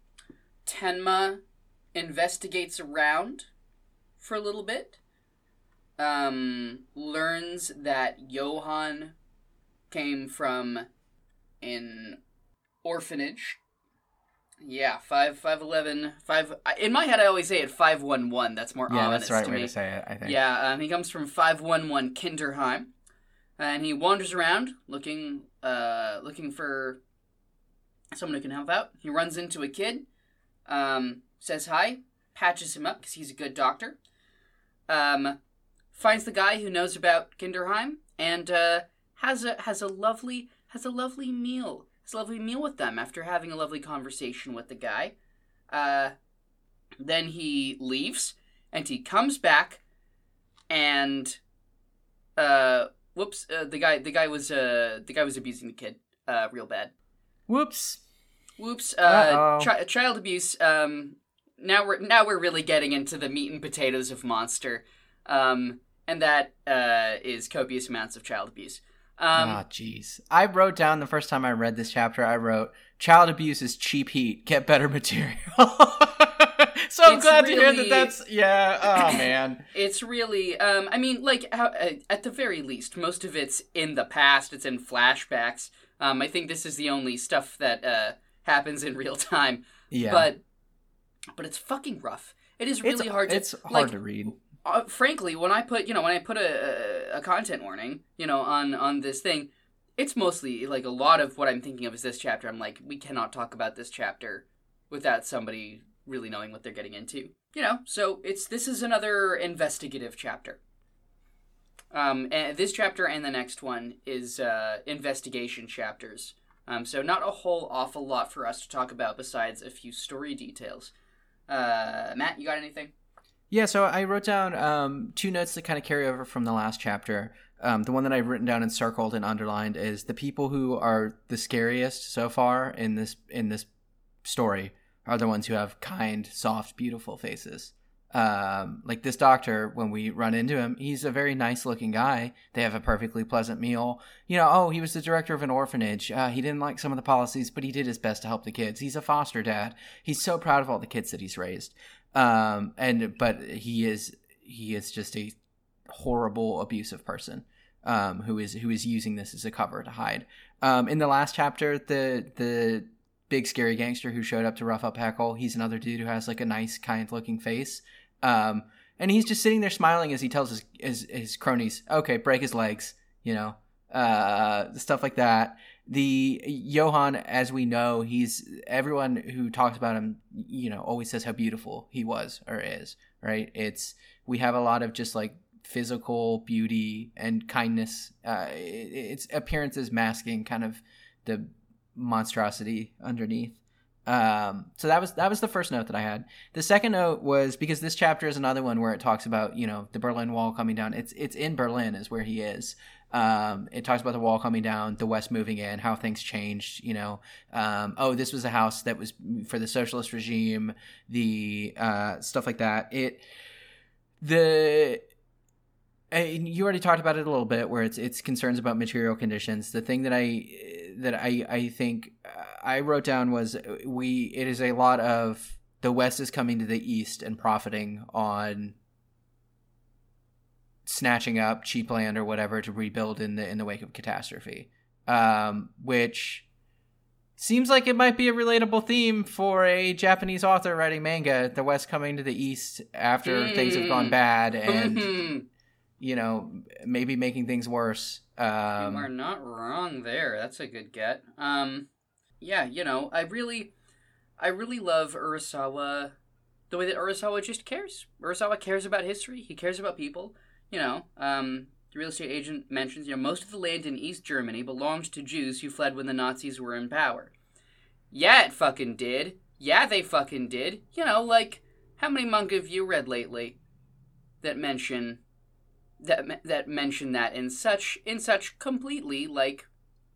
Tenma investigates around for a little bit. Um, learns that Johan came from an orphanage. Yeah, five five eleven five. In my head, I always say it five one one. That's more Yeah, ominous that's the right to way me. to say it. I think. Yeah, um, he comes from 511 Kinderheim, and he wanders around looking, uh, looking for someone who can help out. He runs into a kid, um, says hi, patches him up because he's a good doctor. Um, finds the guy who knows about Kinderheim, and uh, has a has a lovely has a lovely meal. Has a lovely meal with them after having a lovely conversation with the guy. Uh, then he leaves, and he comes back and uh whoops uh, the guy the guy was uh the guy was abusing the kid uh real bad Whoops. whoops uh chi- child abuse um now we're now we're really getting into the meat and potatoes of monster um and that uh is copious amounts of child abuse um Ah, jeez. I wrote down the first time I read this chapter. I wrote, "Child abuse is cheap heat. Get better <laughs> material." <laughs> so I'm glad to hear that. That's yeah. Oh <coughs> man. It's really, um, I mean, like, how, uh, at the very least, most of it's in the past. It's in flashbacks. Um, I think this is the only stuff that uh, happens in real time. Yeah. But, but it's fucking rough. It is really it's hard to. it's hard like, to read. Uh, frankly, when I put, you know, when I put a, a, content warning, you know, on on this thing, it's mostly like a lot of what I'm thinking of is this chapter. I'm like, we cannot talk about this chapter without somebody really knowing what they're getting into. You know, so it's this is another investigative chapter. Um, and this chapter and the next one is uh, investigation chapters. Um, so not a whole awful lot for us to talk about besides a few story details. Uh, Matt, you got anything? Yeah, so I wrote down um, two notes that kind of carry over from the last chapter. Um, the one that I've written down and circled and underlined is the people who are the scariest so far in this in this story are the ones who have kind, soft, beautiful faces. um, like this doctor, when we run into him, he's a very nice looking guy. They have a perfectly pleasant meal. You know, oh, he was the director of an orphanage. Uh, he didn't like some of the policies, but he did his best to help the kids. He's a foster dad. He's so proud of all the kids that he's raised. Um, and but he is he is just a horrible, abusive person. Um, who is who is using this as a cover to hide. Um, in the last chapter, the the big scary gangster who showed up to rough up Heckel, he's another dude who has like a nice, kind looking face. Um, and he's just sitting there smiling as he tells his, his, his cronies, okay, break his legs, you know, uh, stuff like that. The Johan, as we know, he's everyone who talks about him, you know, always says how beautiful he was or is, right? It's, we have a lot of just like physical beauty and kindness. Uh, it, its appearances masking kind of the monstrosity underneath. Um, so that was that was the first note that I had. The second note was because this chapter is another one where it talks about you know the Berlin Wall coming down. It's it's in Berlin is where he is. Um, it talks about the wall coming down, the West moving in, how things changed. You know, um, oh, this was a house that was for the socialist regime, the uh, stuff like that. It the you already talked about it a little bit, where it's it's concerns about material conditions. The thing that I that I I think I wrote down was we it is a lot of the West is coming to the East and profiting on snatching up cheap land or whatever to rebuild in the in the wake of catastrophe, um, which seems like it might be a relatable theme for a Japanese author writing manga. The West coming to the East after mm. things have gone bad and. Mm-hmm. You know, maybe making things worse. Um, you are not wrong there. That's a good get. Um, yeah, you know, I really, I really love Urasawa. The way that Urasawa just cares. Urasawa cares about history. He cares about people. You know, um, the real estate agent mentions, you know, most of the land in East Germany belonged to Jews who fled when the Nazis were in power. Yeah, it fucking did. Yeah, they fucking did. You know, like, how many manga have you read lately that mention that that mention that in such in such completely like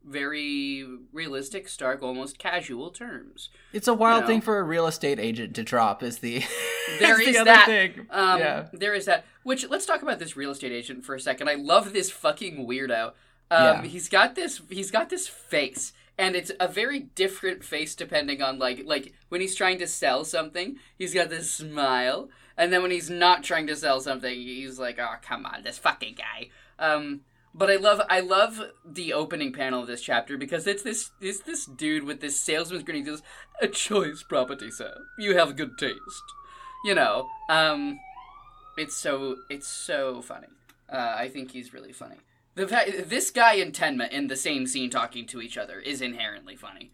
very realistic, stark, almost casual terms. It's a wild you know? thing for a real estate agent to drop. Is the <laughs> there is the that thing? Um, yeah. There is that. Which let's talk about this real estate agent for a second. I love this fucking weirdo. Um, yeah. He's got this. He's got this face, and it's a very different face depending on like like when he's trying to sell something. He's got this smile, and then when he's not trying to sell something, he's like, "Oh, come on, this fucking guy." Um, but I love I love the opening panel of this chapter because it's this it's this dude with this salesman's grin. He goes, "A choice property, sir. You have good taste." You know, um, it's so it's so funny. Uh, I think he's really funny. The fact this guy and Tenma in the same scene talking to each other is inherently funny.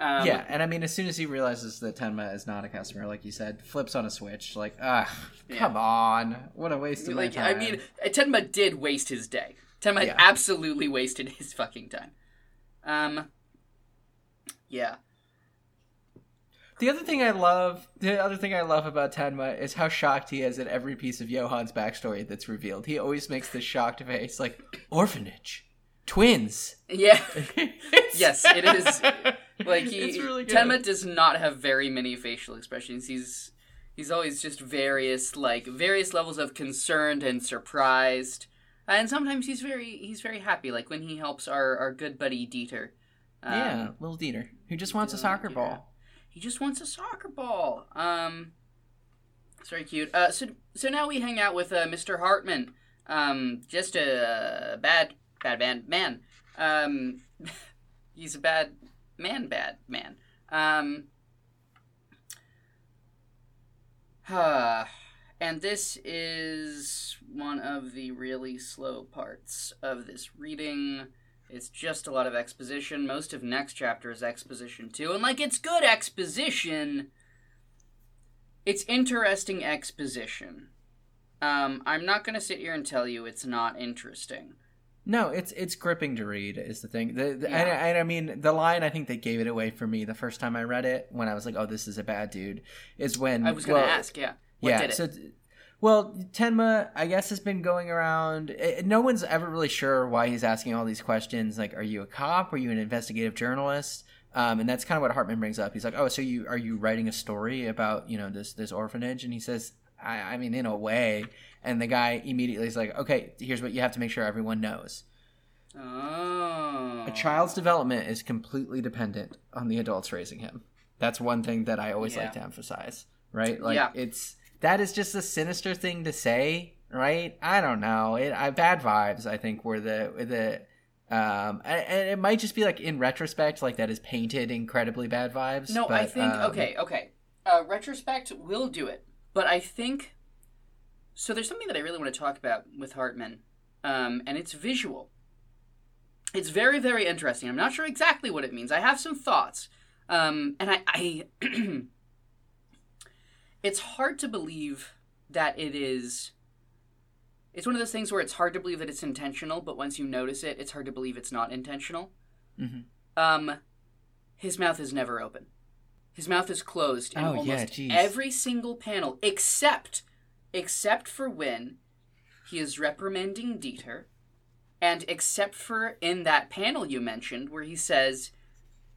Um, yeah, and I mean, as soon as he realizes that Tenma is not a customer, like you said, flips on a switch. Like, ah, come on, what a waste of like, my time. I mean, Tenma did waste his day. Tenma yeah. absolutely wasted his fucking time. Um, yeah. The other thing I love, the other thing I love about Tenma is how shocked he is at every piece of Johan's backstory that's revealed. He always makes this shocked face, like orphanage, twins. Yeah. <laughs> <laughs> yes, it is. <laughs> Like he, really Tenma does not have very many facial expressions. He's he's always just various like various levels of concerned and surprised and sometimes he's very he's very happy, like when he helps our our good buddy Dieter. Um, yeah, little Dieter, who just wants a soccer Dieter. ball. He just wants a soccer ball. Um, it's very cute. Uh, so so now we hang out with uh, Mr. Hartman. Um, just a bad bad man man. Um, <laughs> he's a bad man, bad man. Um. <sighs> And this is one of the really slow parts of this reading. It's just a lot of exposition. Most of next chapter is exposition too. And like it's good exposition. It's interesting exposition. Um, I'm not gonna sit here and tell you it's not interesting. No, it's it's gripping to read is the thing. The, the, yeah. and, and, I mean the line I think that gave it away for me the first time I read it when I was like, oh, this is a bad dude, is when I was gonna well, ask, yeah. What yeah, so well, Tenma, I guess, has been going around. Eh, no one's ever really sure why he's asking all these questions. Like, are you a cop? Are you an investigative journalist? Um, and that's kind of what Hartman brings up. He's like, "Oh, so you are you writing a story about you know this this orphanage?" And he says, I, I mean, in a way. And the guy immediately is like, okay, here's what you have to make sure everyone knows. Oh. A child's development is completely dependent on the adults raising him. That's one thing that I always Yeah. like to emphasize, right? Like Yeah. it's that is just a sinister thing to say, right? I don't know. It I, bad vibes. I think were the the um and, it might just be like in retrospect, like that is painted incredibly bad vibes. No, I think um, okay, okay. Uh, retrospect will do it, but I think so. There's something that I really want to talk about with Hartman, um, and it's visual. It's very, very interesting. I'm not sure exactly what it means. I have some thoughts, um, and I, I <clears throat> it's hard to believe that it is. It's one of those things where it's hard to believe that it's intentional, but once you notice it, it's hard to believe it's not intentional. mm-hmm. Um, his mouth is never open. His mouth is closed in Oh, almost jeez. every single panel, except except for when he is reprimanding Dieter, and except for in that panel you mentioned where he says,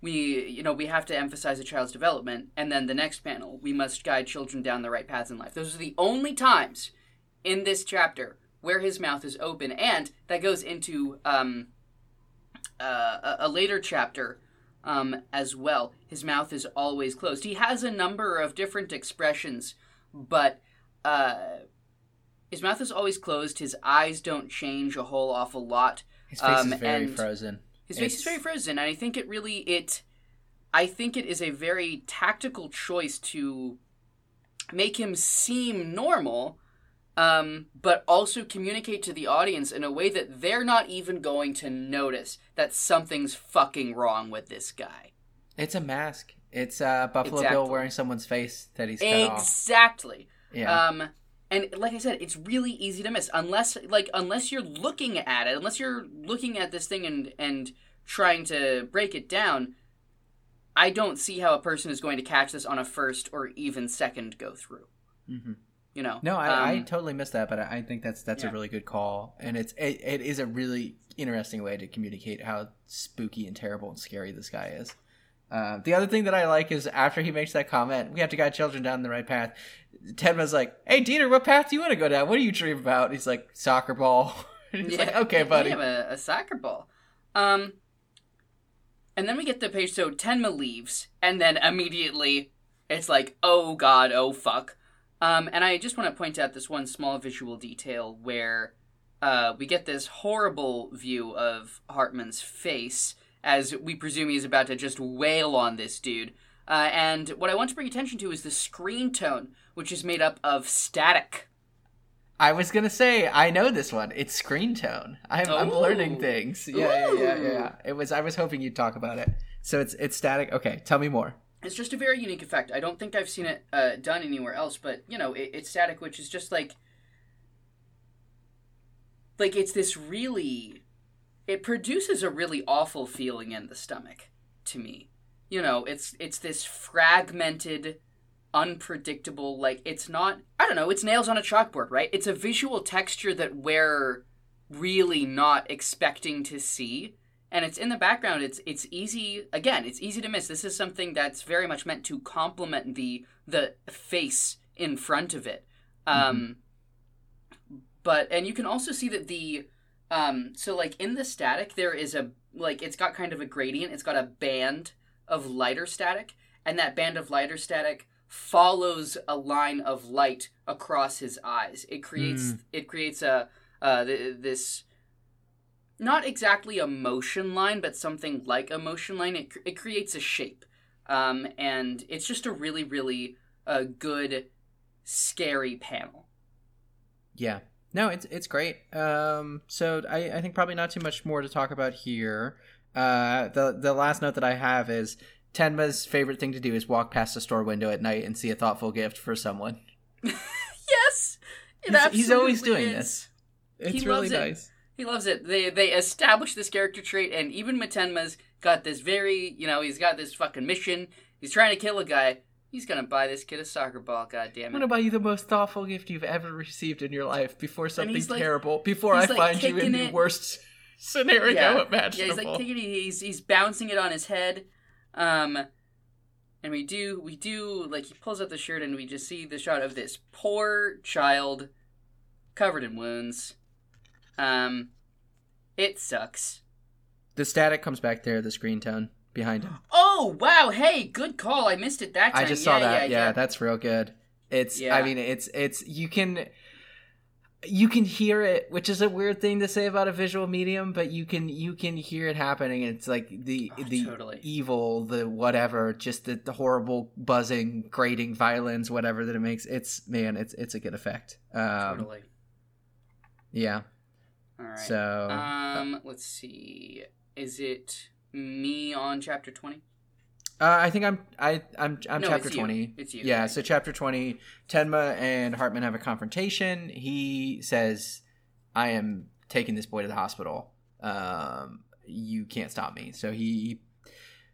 "We, you know, we have to emphasize a child's development," and then the next panel, "We must guide children down the right paths in life." Those are the only times in this chapter where his mouth is open, and that goes into um, uh, a, later chapter um, as well. His mouth is always closed. He has a number of different expressions, but uh, his mouth is always closed. His eyes don't change a whole awful lot. His face um, is very and- frozen. His face is very frozen, and I think it really it. I think it is a very tactical choice to make him seem normal, um, but also communicate to the audience in a way that they're not even going to notice that something's fucking wrong with this guy. It's a mask. It's uh, Buffalo Bill wearing someone's face that he's cut off. Exactly. Yeah. Um, and like I said, it's really easy to miss unless like unless you're looking at it, unless you're looking at this thing and and trying to break it down. I don't see how a person is going to catch this on a first or even second go through. Mhm. You know. No, I, I Um, totally missed that, but I I think that's that's Yeah. a really good call, and it's it, it is a really interesting way to communicate how spooky and terrible and scary this guy is. Uh, the other thing that I like is after he makes that comment, we have to guide children down the right path. Tenma's like, "Hey, Dieter, what path do you want to go down? What do you dream about?" He's like, "Soccer ball." And <laughs> he's like, "Okay, buddy." A, a soccer ball. Um, and then we get the page. So Tenma leaves, and then immediately it's like, oh god, oh fuck. Um, and I just want to point out this one small visual detail where uh, we get this horrible view of Hartman's face as we presume he's about to just wail on this dude. Uh, and what I want to bring attention to is the screen tone, which is made up of static. I was gonna say I know this one. It's screen tone. I'm, I'm learning things. Yeah, yeah, yeah, yeah. It was. I was hoping you'd talk about it. So it's it's static. Okay, tell me more. It's just a very unique effect. I don't think I've seen it uh, done anywhere else, but you know, it, it's static, which is just like, like it's this really, it produces a really awful feeling in the stomach to me. You know, it's it's this fragmented, unpredictable. Like it's not. I don't know. It's nails on a chalkboard, right? It's a visual texture that we're really not expecting to see and it's in the background it's it's easy again it's easy to miss this is something that's very much meant to complement the the face in front of it um but and you can also see that the um so like in the static there is a like it's got kind of a gradient it's got a band of lighter static and that band of lighter static follows a line of light across his eyes it creates it creates a uh th- this not exactly a motion line, but something like a motion line. It, cr- it creates a shape. Um, and it's just a really, really uh, good, scary panel. Yeah. No, it's it's great. Um, so I, I think probably not too much more to talk about here. Uh, the the last note that I have is Tenma's favorite thing to do is walk past a store window at night and see a thoughtful gift for someone. <laughs> Yes! It He's- he's always doing is. this. It's He really loves it. He loves it. They they establish this character trait, and even Matenma's got this very, you know, he's got this fucking mission. He's trying to kill a guy. He's gonna buy this kid a soccer ball. God damn I'm gonna buy you the most thoughtful gift you've ever received in your life before something like- terrible, before I like find you in kicking the worst scenario yeah, imaginable. Yeah, he's like kicking it, he's he's bouncing it on his head. Um, and we do we do like he pulls up the shirt and we just see the shot of this poor child covered in wounds. Um, it sucks. The static comes back there, the screen tone behind him. Oh wow! Hey, good call. I missed it that time. I just saw that. Yeah, Yeah, that's real good. It's Yeah. I mean it's it's you can you can hear it, which is a weird thing to say about a visual medium, but you can you can hear it happening. It's like the Oh, the totally. evil, the whatever, just the, the horrible buzzing, grating violins, whatever that it makes. It's man, it's it's a good effect. Um, totally. Yeah. All right. So um, let's see. Is it me on chapter twenty? Uh, I think I'm I I'm I'm No, chapter it's twenty. It's you. Yeah, so chapter twenty, Tenma and Hartman have a confrontation. He says, "I am taking this boy to the hospital. Um, you can't stop me." So he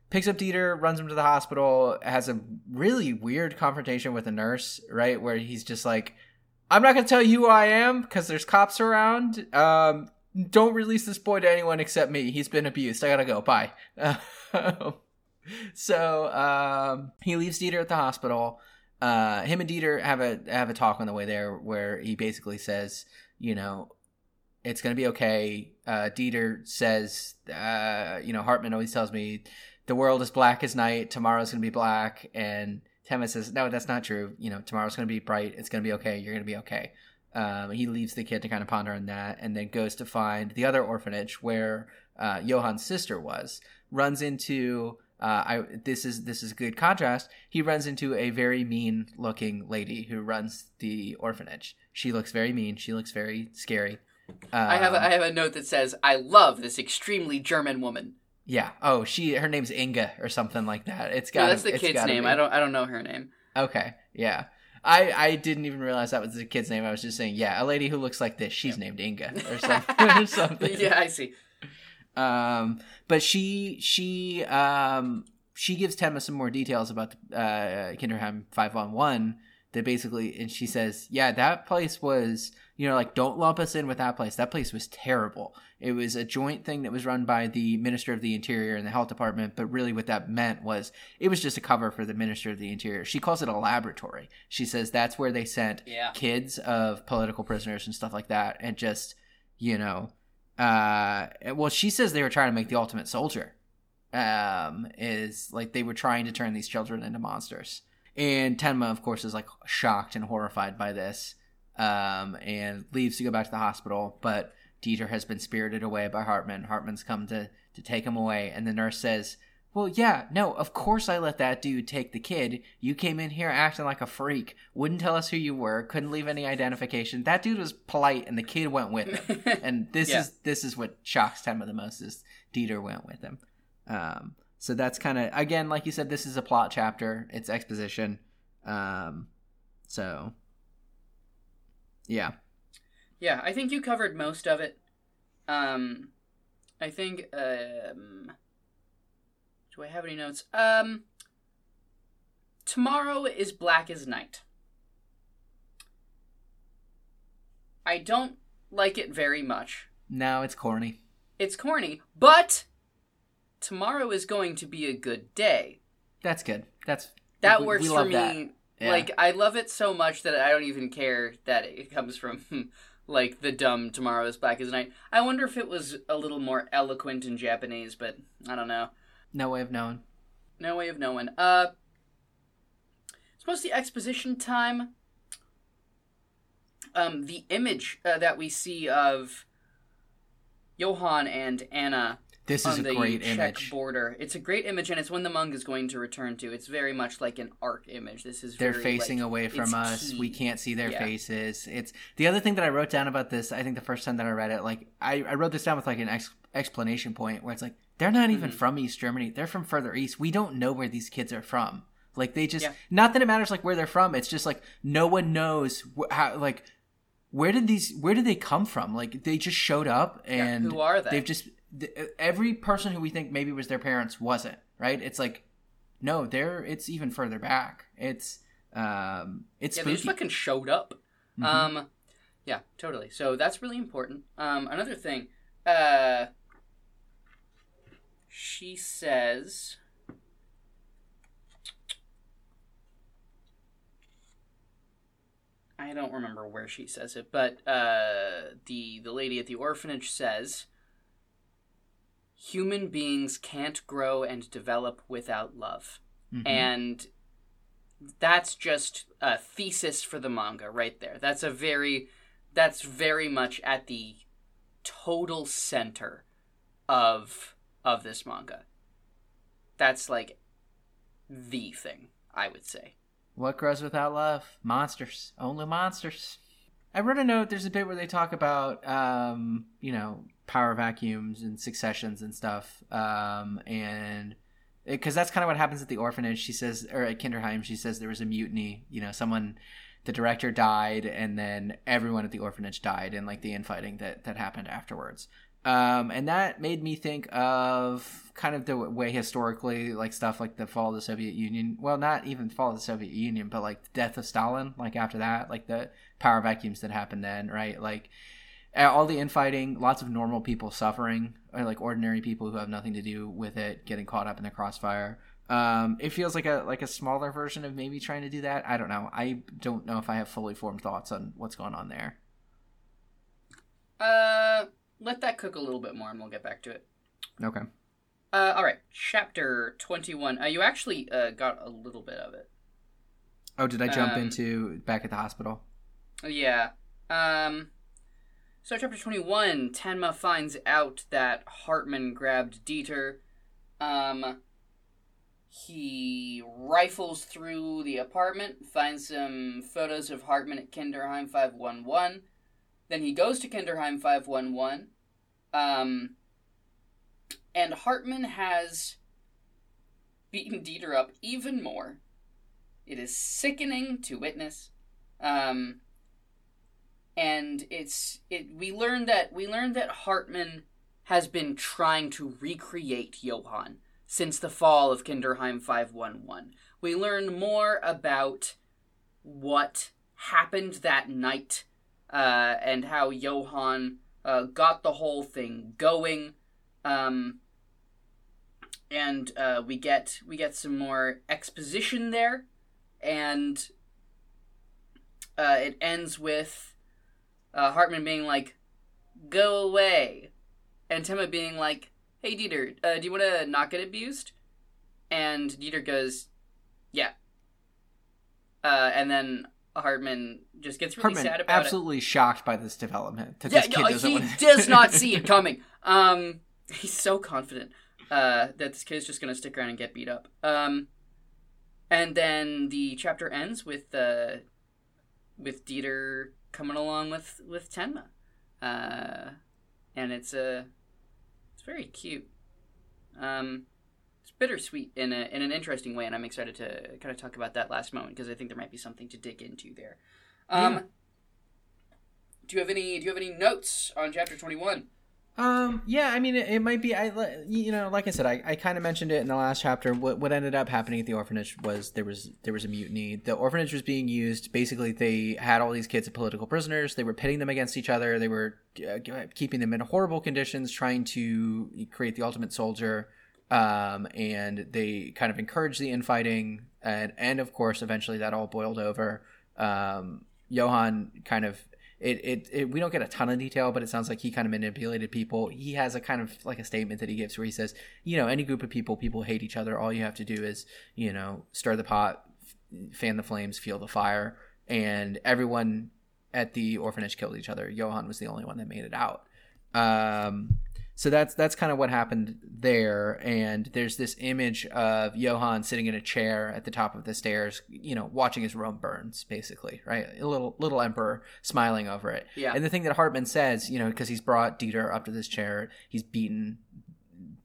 picks up Dieter, runs him to the hospital, has a really weird confrontation with a nurse, right? Where he's just like, "I'm not gonna tell you who I am because there's cops around. Um, don't release this boy to anyone except me. He's been abused. I gotta go. Bye." <laughs> so um, he leaves Dieter at the hospital. Uh, him and Dieter have a have a talk on the way there, where he basically says, you know, it's gonna be okay. Uh, Dieter says, uh, you know, Hartman always tells me the world is black as night. Tomorrow's gonna be black, and Tenma says, no, that's not true. You know, tomorrow's gonna be bright. It's gonna be okay. You're gonna be okay. Um, he leaves the kid to kind of ponder on that, and then goes to find the other orphanage where uh, Johan's sister was. Runs into uh, I this is this is a good contrast. He runs into a very mean looking lady who runs the orphanage. She looks very mean. She looks very scary. I have a, Um, I have a note that says, "I love this extremely German woman." yeah. Oh, she her name's Inga or something like that. It's got No, that's the kid's name. I don't I don't know her name. Okay. Yeah. I, I didn't even realize that was the kid's name. I was just saying, yeah, a lady who looks like this. She's named Inga or <laughs> something. <laughs> or something. yeah, I see. Um, but she she um she gives Tenma some more details about uh Kinderheim five on one. That basically, and she says, yeah, that place was you know like don't lump us in with that place. That place was terrible. It was a joint thing that was run by the Minister of the Interior and the Health Department, but really what that meant was it was just a cover for the Minister of the Interior. She calls it a laboratory. She says that's where they sent Yeah. kids of political prisoners and stuff like that, and just you know, uh, well, she says they were trying to make the ultimate soldier. Um, is like they were trying to turn these children into monsters, and Tenma, of course, is like shocked and horrified by this, um, and leaves to go back to the hospital, but. Dieter has been spirited away by Hartman. Hartman's come to, to take him away, and the nurse says, well, yeah, no, of course I let that dude take the kid. You came in here acting like a freak, wouldn't tell us who you were, couldn't leave any identification. That dude was polite, and the kid went with him. <laughs> and this Yeah. is this is what shocks Tenma the most is Dieter went with him. Um, so that's kind of again, like you said, this is a plot chapter. It's exposition. Um, so yeah, Yeah, I think you covered most of it. Um, I think. Um, do I have any notes? Um, tomorrow is black as night. I don't like it very much. now it's corny. It's corny, but tomorrow is going to be a good day. That's good. That's That we- works we for me. that. Yeah. Like I love it so much that I don't even care that it comes from <laughs> like the dumb tomorrow is black as night. I wonder if it was a little more eloquent in Japanese, but I don't know. no way of knowing. No way of knowing. Uh it's mostly exposition time. Um the image uh, that we see of Johan and Anna This is a the great Czech image. border. It's a great image, and it's one the manga is going to return to. It's very much like an arc image. This is they're very, facing like, away from us key. we can't see their Yeah. faces it's the other thing that i wrote down about this i think the first time that i read it like i, I wrote this down with like an ex- explanation point where it's like they're not even Mhm. from east germany they're from further east we don't know where these kids are from like they just Yeah. not that it matters like where they're from it's just like no one knows wh- how like where did these where did they come from like they just showed up Yeah, and who are they? they've just every person who we think maybe was their parents wasn't right? It's like no they're it's even further back. It's um it's yeah, they just fucking showed up. Mm-hmm. um yeah totally. So that's really important. Um another thing uh she says I don't remember where she says it, but uh, the the lady at the orphanage says, "Human beings can't grow and develop without love," Mhm. and that's just a thesis for the manga right there. That's a very, that's very much at the total center of of this manga. That's like the thing I would say. What grows without love? Monsters. Only monsters. I wrote a note. There's a bit where they talk about, um, you know, power vacuums and successions and stuff. Um, and because that's kind of what happens at the orphanage. She says, or at Kinderheim, she says there was a mutiny. You know, someone, the director died, and then everyone at the orphanage died in like the infighting that that happened afterwards. Um, and that made me think of kind of the way historically, like stuff like the fall of the Soviet Union. Well, not even fall of the Soviet Union, but like the death of Stalin. Like after that, like the power vacuums that happened then, right? Like all the infighting, lots of normal people suffering, or like ordinary people who have nothing to do with it, getting caught up in the crossfire. Um, it feels like a like a smaller version of maybe trying to do that. I don't know. I don't know if I have fully formed thoughts on what's going on there. Uh, let that cook a little bit more, and we'll get back to it. Okay. Uh, all right, chapter twenty-one. Uh, you actually uh, got a little bit of it. Oh, did I jump Um, into back at the hospital? Yeah. Um. So, chapter 21, Tenma finds out that Hartman grabbed Dieter. Um. He rifles through the apartment, finds some photos of Hartman at Kinderheim 511. Then he goes to Kinderheim 511. Um. And Hartman has beaten Dieter up even more. It is sickening to witness. Um and it's it we learned that we learned that Hartman has been trying to recreate Johan since the fall of Kinderheim 511. We learn more about what happened that night uh, and how Johan uh, got the whole thing going. Um, and uh, we get we get some more exposition there, and uh, it ends with uh, Hartman being like, "Go away," and Tenma being like, "Hey Dieter, uh, do you want to not get abused?" And Dieter goes, "Yeah." Uh, and then Hartman just gets really Hartman sad about it. absolutely shocked by this development. That Yeah, this kid doesn't he wanna- <laughs> does not see it coming. Um, he's so confident uh, that this kid's just gonna stick around and get beat up. Um, and then the chapter ends with uh, with Dieter coming along with with Tenma, uh, and it's a it's very cute. Um, it's bittersweet in a in an interesting way, and I'm excited to kind of talk about that last moment because I think there might be something to dig into there. Um, Yeah. do you have any Do you have any notes on chapter twenty one? Um. Yeah. I mean, it, it might be. I. You know, like I said, I, I kind of mentioned it in the last chapter. What what ended up happening at the orphanage was there was there was a mutiny. The orphanage was being used. Basically, they had all these kids as political prisoners. They were pitting them against each other. They were uh, keeping them in horrible conditions, trying to create the ultimate soldier. Um, and they kind of encouraged the infighting, and and of course, eventually that all boiled over. Um, Johan kind of it, it, it we don't get a ton of detail, but it sounds like he kind of manipulated people. He has a kind of like a statement that he gives where he says, you know, any group of people, people hate each other. All you have to do is, you know, stir the pot, fan the flames, feel the fire, and everyone at the orphanage killed each other. Johan was the only one that made it out. Um, so that's that's kind of what happened there. And there's this image of Johan sitting in a chair at the top of the stairs, you know, watching his Rome burns, basically, right? A little little emperor smiling over it. Yeah. And the thing that Hartman says, you know, because he's brought Dieter up to this chair, he's beaten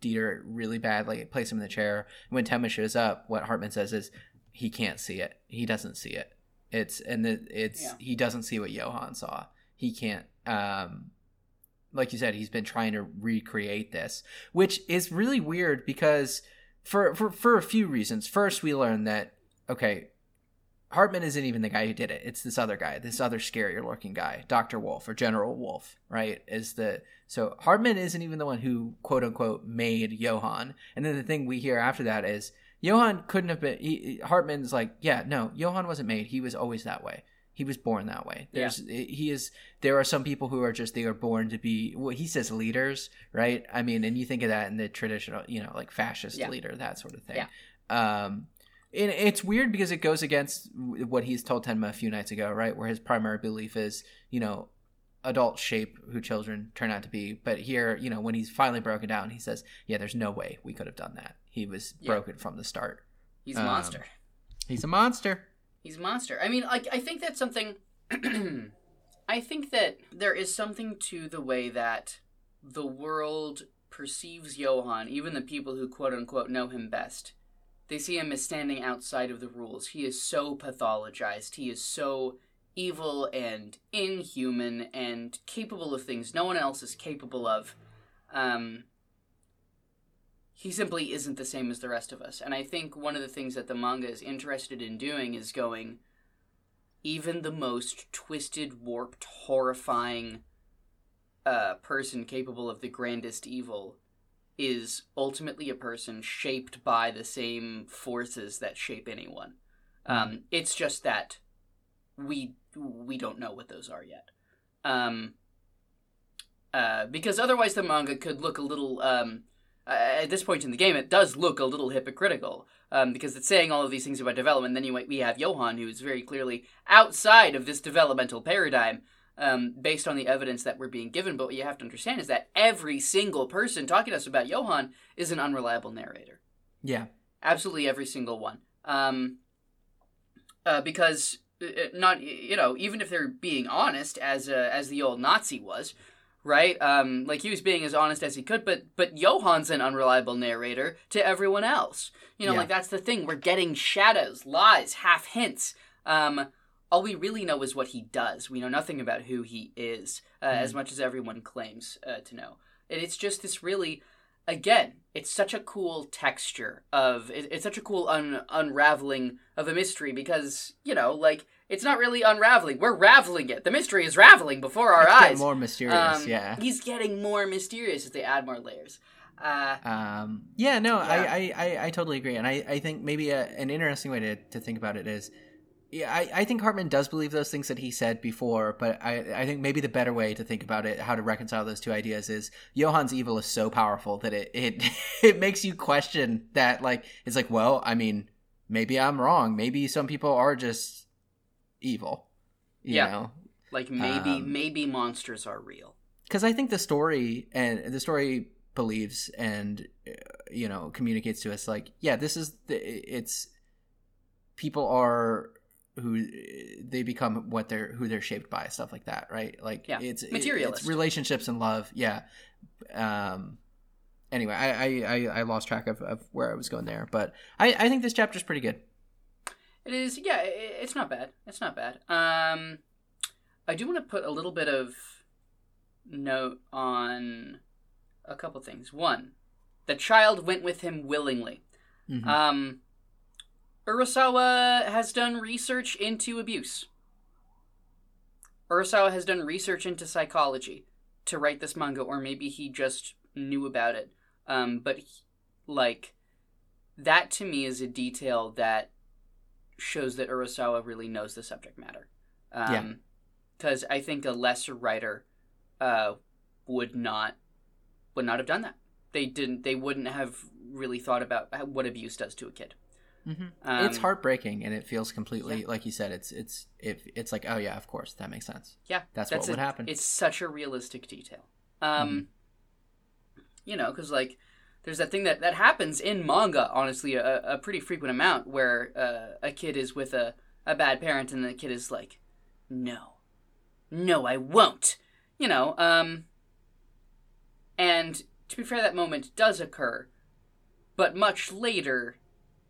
Dieter really badly, placed him in the chair. When Tenma shows up, what Hartman says is he can't see it. He doesn't see it. It's and the, it's Yeah. he doesn't see what Johan saw. He can't. Um, like you said, he's been trying to recreate this, which is really weird because for for for a few reasons. First, we learn that okay, Hartman isn't even the guy who did it. It's this other guy, this other scarier looking guy, Doctor Wolf or General Wolf, right? Is the so Hartman isn't even the one who quote unquote made Johan. And then the thing we hear after that is Johan couldn't have been. He, Hartman's like, yeah, no, Johan wasn't made. He was always that way. He was born that way. There's yeah. he is. There are some people who are just they are born to be. Well, he says leaders, right? I mean, and you think of that in the traditional, you know, like fascist yeah. leader, that sort of thing. Yeah. Um, and it's weird because it goes against what he's told Tenma a few nights ago, right? Where his primary belief is, you know, adults shape who children turn out to be. But here, you know, when he's finally broken down, he says, "Yeah, there's no way we could have done that. He was yeah. broken from the start. He's a um, monster. He's a monster. He's a monster. I mean, like, I think that's something. <clears throat> I think that there is something to the way that the world perceives Johan, even the people who quote unquote know him best. They see him as standing outside of the rules. He is so pathologized. He is so evil and inhuman and capable of things no one else is capable of. Um, he simply isn't the same as the rest of us. And I think one of the things that the manga is interested in doing is going, even the most twisted, warped, horrifying uh, person capable of the grandest evil is ultimately a person shaped by the same forces that shape anyone. Mm-hmm. Um, it's just that we we don't know what those are yet. Um, uh, because otherwise, the manga could look a little. Um, uh, at this point in the game, it does look a little hypocritical um, because it's saying all of these things about development. Then you we have Johan, who is very clearly outside of this developmental paradigm. Um, based on the evidence that we're being given. But what you have to understand is that every single person talking to us about Johan is an unreliable narrator. Yeah. Absolutely every single one. Um, uh, because uh, uh, not you know even if they're being honest as uh, as the old Nazi was, right? Um, like he was being as honest as he could, but but Johan's an unreliable narrator to everyone else. You know, yeah. like that's the thing. We're getting shadows, lies, half hints. Um, all we really know is what he does. We know nothing about who he is, uh, mm. as much as everyone claims uh, to know. And it's just this really, again, it's such a cool texture of it, it's such a cool un, unraveling of a mystery because you know like it's not really unraveling. We're raveling it. The mystery is raveling before our eyes. more mysterious um, yeah. he's getting more mysterious as they add more layers. Uh, um, yeah no yeah. I, I, I totally agree. And i, I think maybe a, an interesting way to, to think about it is yeah, I, I think Hartman does believe those things that he said before, but I, I think maybe the better way to think about it, how to reconcile those two ideas, is Johan's evil is so powerful that it it, <laughs> it makes you question that. Like, it's like, well, I mean, maybe I'm wrong. Maybe some people are just evil. yeah, know? like maybe um, maybe monsters are real. Because I think the story and the story believes and you know communicates to us like, yeah, this is the, it's people are who they become what they're who they're shaped by stuff like that right? Like yeah. it's materialist it's relationships and love yeah. Um anyway I, I i lost track of, of where i was going there but i i think this chapter is pretty good. It is yeah it's not bad it's not bad. Um i do want to put a little bit of note on a couple things. One the child went with him willingly. Mm-hmm. um Urasawa has done research into abuse. Urasawa has done research into psychology to write this manga, or maybe he just knew about it. Um, but, he, like, that to me is a detail that shows that Urasawa really knows the subject matter. Um, yeah. Because I think a lesser writer uh, would not would not have done that. They didn't. They wouldn't have really thought about what abuse does to a kid. Mm-hmm. Um, it's heartbreaking, and it feels completely yeah. like you said. It's it's it, it's like oh yeah, of course that makes sense. Yeah, that's, that's what a, would happen. It's such a realistic detail. Um, mm-hmm. you know, because like there's that thing that that happens in manga. Honestly, a, a pretty frequent amount where uh, a kid is with a a bad parent, and the kid is like, no, no, I won't. You know, um, and to be fair, that moment does occur, but much later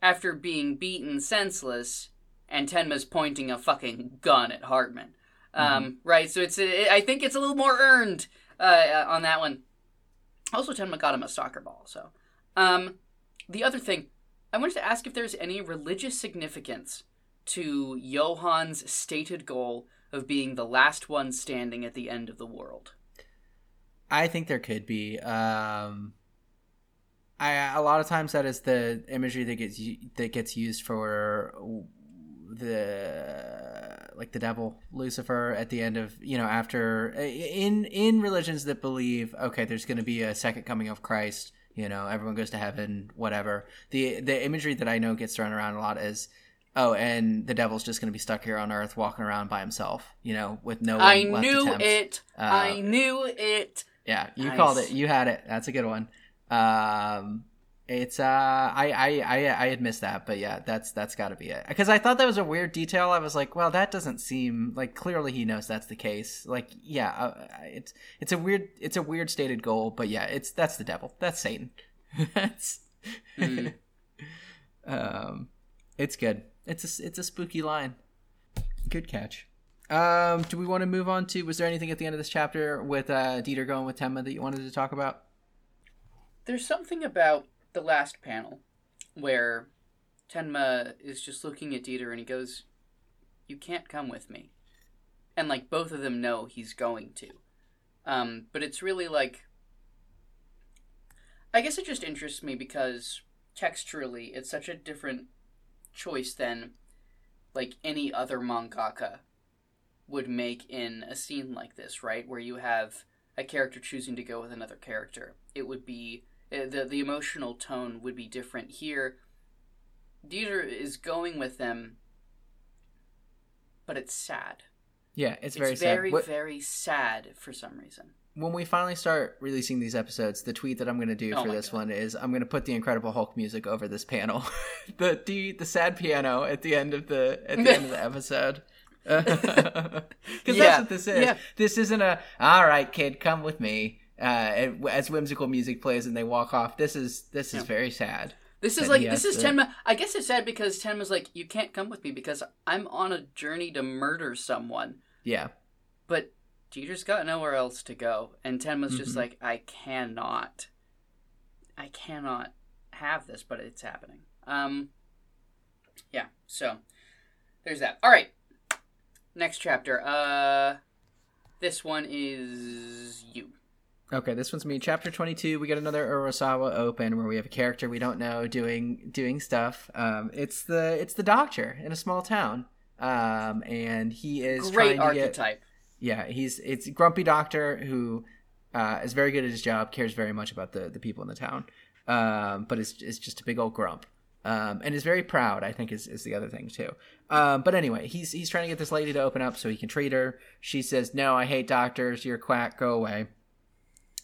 after being beaten senseless and Tenma's pointing a fucking gun at Hartman. Um, mm-hmm. Right, so it's it, I think it's a little more earned uh, on that one. Also, Tenma got him a soccer ball. So, um, the other thing, I wanted to ask if there's any religious significance to Johan's stated goal of being the last one standing at the end of the world. I think there could be. Um, I a lot of times that is the imagery that gets that gets used for the like the devil lucifer at the end of you know after in in religions that believe okay there's going to be a second coming of christ you know everyone goes to heaven whatever the the imagery that i know gets thrown around a lot is oh and the devil's just going to be stuck here on earth walking around by himself you know with no one I left knew attempt. it. Uh, I knew it. yeah you Nice. called it you had it that's a good one um it's uh I, I i i had missed that but yeah that's that's got to be it. Because i thought that was a weird detail. I was like well that doesn't seem like clearly he knows that's the case. Like yeah uh, it's it's a weird it's a weird stated goal but yeah it's that's the devil. That's satan. That's <laughs> Mm. um it's good. It's a it's a spooky line. Good catch. Um do we want to move on to was there anything at the end of this chapter with uh dieter going with Tenma that you wanted to talk about There's something about the last panel where Tenma is just looking at Dieter and he goes, You can't come with me. And like both of them know he's going to. Um, but it's really like I guess it just interests me because texturally it's such a different choice than like any other mangaka would make in a scene like this, right? Where you have a character choosing to go with another character. It would be Uh, the the emotional tone would be different here. Dieter is going with them, but it's sad. yeah it's It's very very sad What- very sad for some reason. when we finally start releasing these episodes, the tweet that I'm going to do Oh for this God. one is I'm going to put the Incredible Hulk music over this panel, <laughs> the, the the sad piano at the end of the at the end of the <laughs> episode. <laughs> Because Yeah, that's what this is. yeah. This isn't a all right, kid, come with me. Uh, as whimsical music plays and they walk off. This is this is Yeah. very sad. This is like this is to- Tenma. I guess it's sad because Tenma's like, you can't come with me because I'm on a journey to murder someone. Yeah, But Dieter's got nowhere else to go, and Tenma's just Mhm. like, I cannot, I cannot have this, but it's happening. Um, yeah. So there's that. All right. Next chapter. Uh, this one is you. Okay, this one's me. Chapter twenty-two. We get another Urasawa open where we have a character we don't know doing doing stuff. Um, it's the it's the doctor in a small town, um, and he is Great trying to get archetype. yeah. He's it's grumpy doctor who uh, is very good at his job, cares very much about the the people in the town, um, but is is just a big old grump. Um, and is very proud. I think is, is the other thing too. Um, but anyway, he's he's trying to get this lady to open up so he can treat her. She says, "No, I hate doctors. You're a quack. Go away."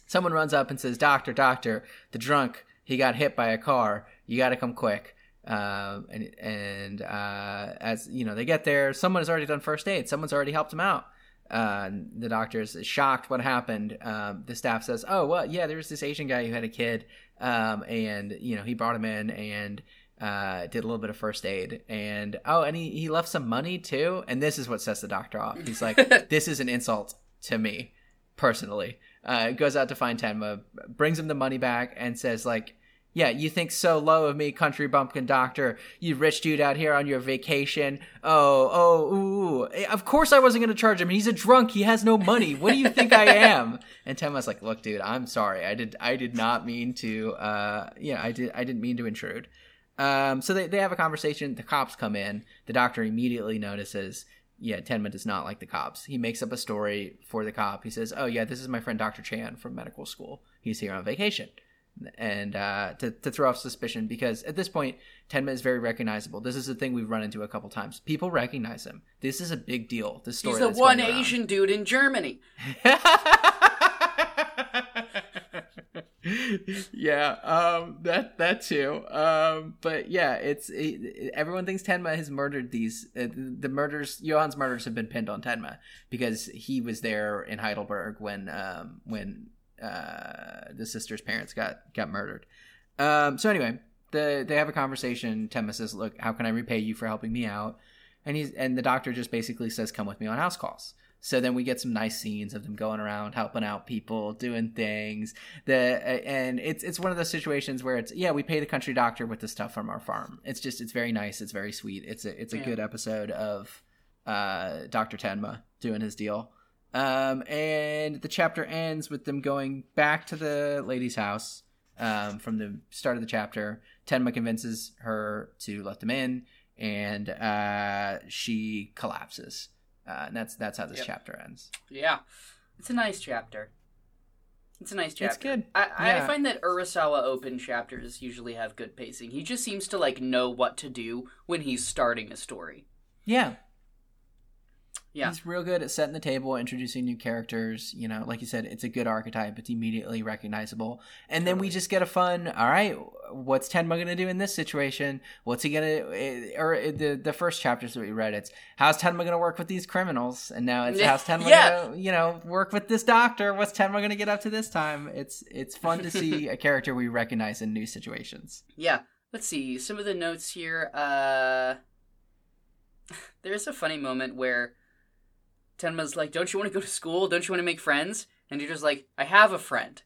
Someone runs up and says, "Doctor, doctor, the drunk, he got hit by a car. You got to come quick." Um, and and uh, as you know, they get there. Someone has already done first aid. Someone's already helped him out. Uh, the doctor's shocked. What happened? Um, the staff says, "Oh, well, yeah, there was this Asian guy who had a kid, um, and you know, he brought him in and." Uh, did a little bit of first aid and oh and he, he left some money too and this is what sets the doctor off he's like <laughs> this is an insult to me personally uh, goes out to find Tenma, brings him the money back, and says like, "Yeah, you think so low of me, country bumpkin doctor? You rich dude out here on your vacation? Oh, oh, ooh, ooh. Of course I wasn't gonna charge him. He's a drunk. He has no money. What do you think I <laughs> am?" And Tenma's like, "Look, dude, I'm sorry. I did, I did not mean to. Uh, yeah, I did, I didn't mean to intrude." Um, so they, they have a conversation. The cops come in. The doctor immediately notices yeah, Tenma does not like the cops. He makes up a story for the cop. He says, "Oh yeah, this is my friend Dr. Chan from medical school. He's here on vacation." And uh, to, to throw off suspicion, because at this point, Tenma is very recognizable. This is a thing we've run into a couple times. People recognize him. This is a big deal. This story He's the one. Asian dude in Germany. <laughs> yeah, um, that that too. Um, but yeah, it's it, everyone thinks Tenma has murdered these. Uh, the murders, Johan's murders, have been pinned on Tenma because he was there in Heidelberg when um, when uh, the sister's parents got got murdered. Um, so anyway, the they have a conversation. Tenma says, "Look, how can I repay you for helping me out?" And he's and the doctor just basically says, "Come with me on house calls." So then we get some nice scenes of them going around helping out people, doing things. The and it's it's one of those situations where it's yeah we pay the country doctor with the stuff from our farm. It's just it's very nice. It's very sweet. It's a it's a Yeah. good episode of uh, Doctor Tenma doing his deal. Um, and the chapter ends with them going back to the lady's house. Um, from the start of the chapter, Tenma convinces her to let them in, and uh, she collapses Uh, and that's that's how this Yep. chapter ends. Yeah, it's a nice chapter. It's a nice chapter. It's good. I, I find that Urasawa open chapters usually have good pacing. He just seems to like know what to do when he's starting a story. Yeah. Yeah. He's real good at setting the table, introducing new characters. You know, like you said, it's a good archetype. It's immediately recognizable. And then we just get a fun, all right, what's Tenma going to do in this situation? What's he going to, or uh, the the first chapters that we read, it's how's Tenma going to work with these criminals? And now it's <laughs> how's Tenma Yeah. going to, you know, work with this doctor? What's Tenma going to get up to this time? It's it's fun to see <laughs> a character we recognize in new situations. Yeah. Let's see some of the notes here. Uh, <sighs> there's a funny moment where Tenma's like, "Don't you want to go to school? Don't you want to make friends?" And Dieter's like, "I have a friend."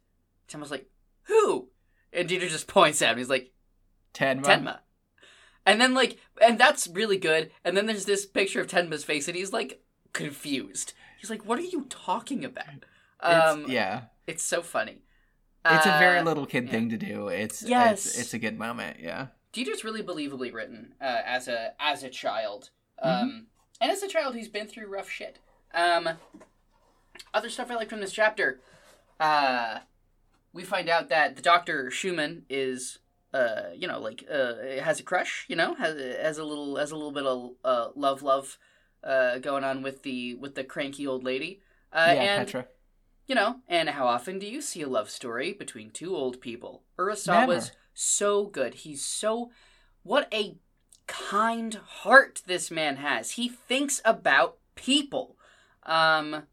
Tenma's like, "Who?" And Dieter just points at him. He's like, Tenma. Tenma. And then like, and that's really good. And then there's this picture of Tenma's face, and he's like confused. He's like, "What are you talking about?" It's- Um, yeah. it's so funny. It's a very Uh, little kid yeah. thing to do. It's Yes. it's, it's a good moment. Yeah. Dieter's really believably written uh, as a as a child, um, and as a child who's been through rough shit. Um, other stuff I like from this chapter, uh, we find out that the Doctor Schumann is, uh, you know, like uh, has a crush. You know, has has a little has a little bit of uh, love love uh, going on with the with the cranky old lady. Uh, yeah, and Petra. you know, and how often do you see a love story between two old people? Urasawa's Never. so good. He's so what a kind heart this man has. He thinks about people. Um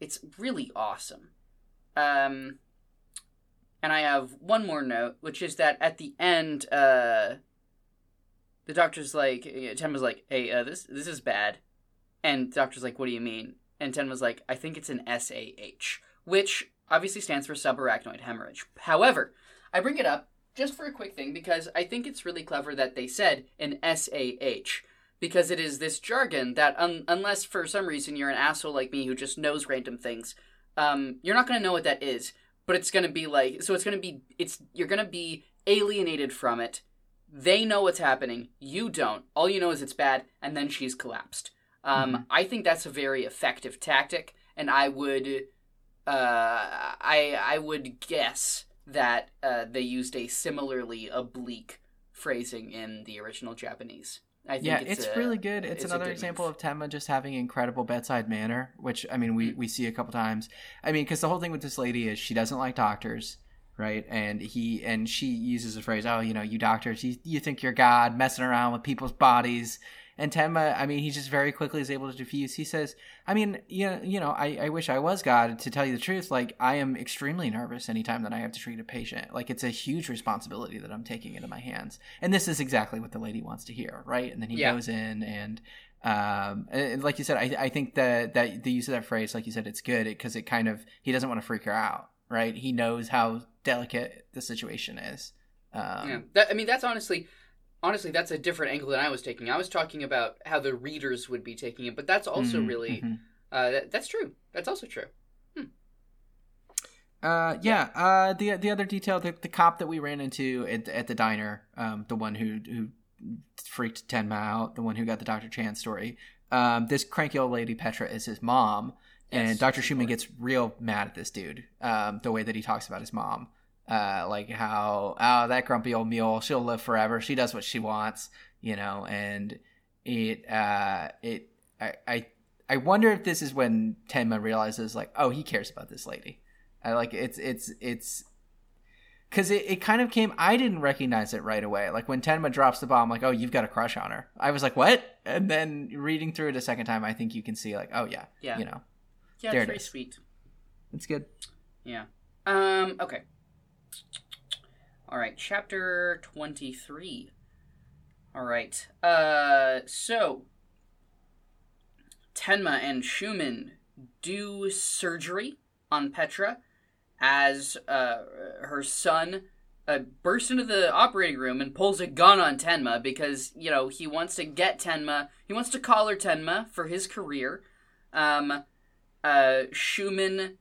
it's really awesome. Um and I have one more note, which is that at the end, uh the doctor's like Tenma's like, Hey, uh this this is bad. And the doctor's like, What do you mean? And Ten was like, I think it's an SAH, which obviously stands for subarachnoid hemorrhage. However, I bring it up just for a quick thing because I think it's really clever that they said an SAH because it is this jargon that un- unless for some reason you're an asshole like me who just knows random things, um, you're not going to know what that is. But it's going to be like so it's going to be it's you're going to be alienated from it. They know what's happening. You don't. All you know is it's bad, and then she's collapsed. Um, Mhm. I think that's a very effective tactic, and I would, uh, I I would guess that uh, they used a similarly oblique phrasing in the original Japanese. I think Yeah, it's, it's, a- really good. It's, it's another good example move. of Tenma just having incredible bedside manner, which I mean we Mm. we see a couple times. I mean, because the whole thing with this lady is she doesn't like doctors, right? And he and she uses the phrase, "Oh, you know, you doctors, you you think you're God, messing around with people's bodies." And Tenma, I mean, he just very quickly is able to diffuse. He says, "I mean, you know, you know, I, I wish I was God. To tell you the truth, like I am extremely nervous anytime that I have to treat a patient. Like it's a huge responsibility that I'm taking into my hands. And this is exactly what the lady wants to hear, right? And then he Yeah. goes in and." Um, and like you said, I, I think that, that the use of that phrase, like you said, it's good because it kind of, he doesn't want to freak her out, right? He knows how delicate the situation is. Um, yeah. That, I mean, that's honestly, honestly, that's a different angle than I was taking. I was talking about how the readers would be taking it, but that's also mhm, really, mhm. uh, that, that's true. That's also true. Uh, yeah. Uh, the the other detail, the, the cop that we ran into at, at the diner, um, the one who who freaked Tenma out, the one who got the Dr. Chan story. Um, this cranky old lady Petra is his mom, and Yes, Dr. of Schumann gets real mad at this dude. Um, the way that he talks about his mom, uh, like how oh that grumpy old mule, she'll live forever. She does what she wants, you know, and it uh it I I I wonder if this is when Tenma realizes like oh he cares about this lady. I like it's it's it's because it, it kind of came i didn't recognize it right away like when tenma drops the bomb like oh you've got a crush on her i was like what and then reading through it a second time i think you can see like oh yeah Yeah. you know Yeah, There it's it very is. sweet. it's good Yeah. Um, okay. All right, chapter 23. All right. Uh, so Tenma and Schumann do surgery on Petra as uh, her son uh, bursts into the operating room and pulls a gun on Tenma because, you know, he wants to get Tenma, he wants to collar Tenma for his career. Um, uh, Schumann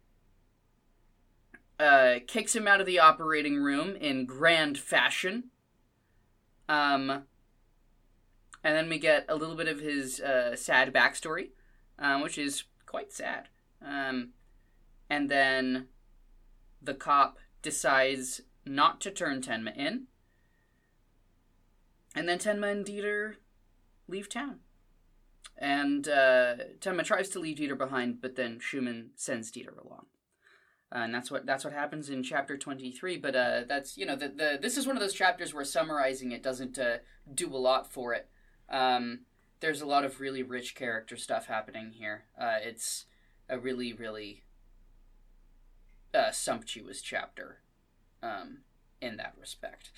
uh, kicks him out of the operating room in grand fashion. Um, and then we get a little bit of his uh, sad backstory. um, which is quite sad. Um, and then the cop decides not to turn Tenma in. And then Tenma and Dieter leave town. And uh, Tenma tries to leave Dieter behind, but then Schumann sends Dieter along. Uh, and that's what that's what happens in chapter 23 but uh, that's you know the, the this is one of those chapters where summarizing it doesn't uh, do a lot for it um, there's a lot of really rich character stuff happening here uh, it's a really really uh, sumptuous chapter um, in that respect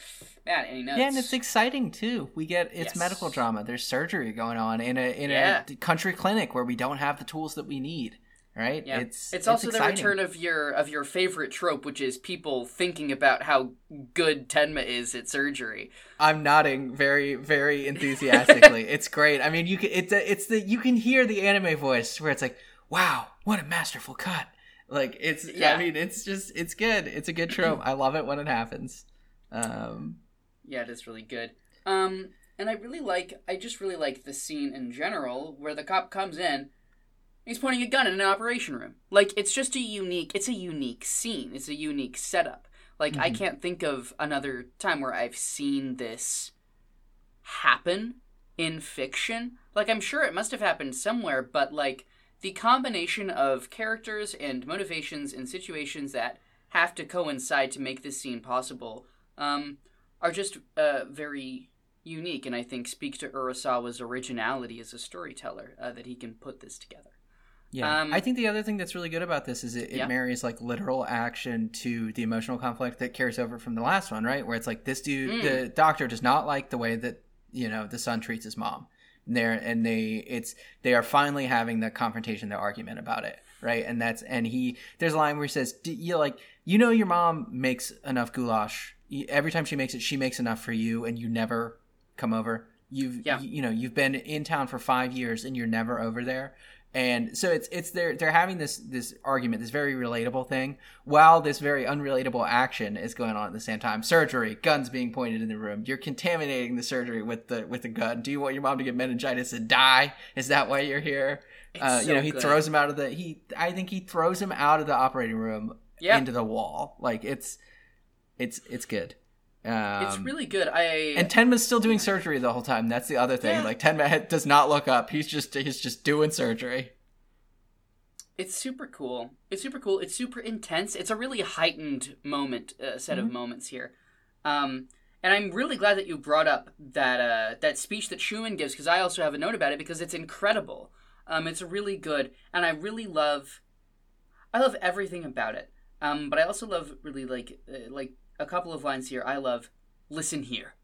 man any notes Yeah, and it's exciting too. We get it's Yes. medical drama. There's surgery going on in a in Yeah. a country clinic where we don't have the tools that we need. Right? Yeah, It's it's, also the return of your of your favorite trope, which is people thinking about how good Tenma is at surgery. I'm nodding very, very enthusiastically. <laughs> it's great. I mean, you can it's a, it's the you can hear the anime voice where it's like, "Wow, what a masterful cut!" Like it's. Yeah. I mean, it's just it's good. It's a good trope. I love it when it happens. Um, Yeah, it is really good. Um, and I really like, I just really like the scene in general where the cop comes in, he's pointing a gun in an operation room. Like it's just a unique, it's a unique scene. It's a unique setup. Like I Mhm. can't think of another time where I've seen this happen in fiction. Like I'm sure it must have happened somewhere, but like the combination of characters and motivations and situations that have to coincide to make this scene possible um, are just uh, very unique, and I think speak to Urasawa's originality as a storyteller uh, that he can put this together. Yeah, Um, I think the other thing that's really good about this is it, it Yeah. marries like literal action to the emotional conflict that carries over from the last one, right? Where it's like this dude, Mm. the doctor, does not like the way that you know the son treats his mom. And There and they, it's they are finally having the confrontation, the argument about it, right? And that's and he there's a line where he says, "D- "You like you know your mom makes enough goulash every time she makes it, she makes enough for you, and you never come over. You've Yeah. you, you know you've been in town for five years and you're never over there." And so it's it's they're they're having this this argument this very relatable thing while this very unrelatable action is going on at the same time. Surgery guns being pointed in the room. You're contaminating the surgery with the with the gun. Do you want your mom to get meningitis and die? Is that why you're here? Uh, It's you know he good. throws him out of the he i think he throws him out of the operating room Yeah. into the wall. Like it's it's it's good um, it's really good. I and Tenma's still doing surgery the whole time. That's the other thing. Yeah. Like Tenma <laughs> does not look up. He's just he's just doing surgery. It's super cool. It's super cool. It's super intense. It's a really heightened moment, uh, set Mm-hmm. of moments here. Um, and I'm really glad that you brought up that uh, that speech that Schumann gives because I also have a note about it because it's incredible. Um, it's really good, and I really love. I love everything about it. Um, but I also love really like uh, like a couple of lines here. I love. Listen here,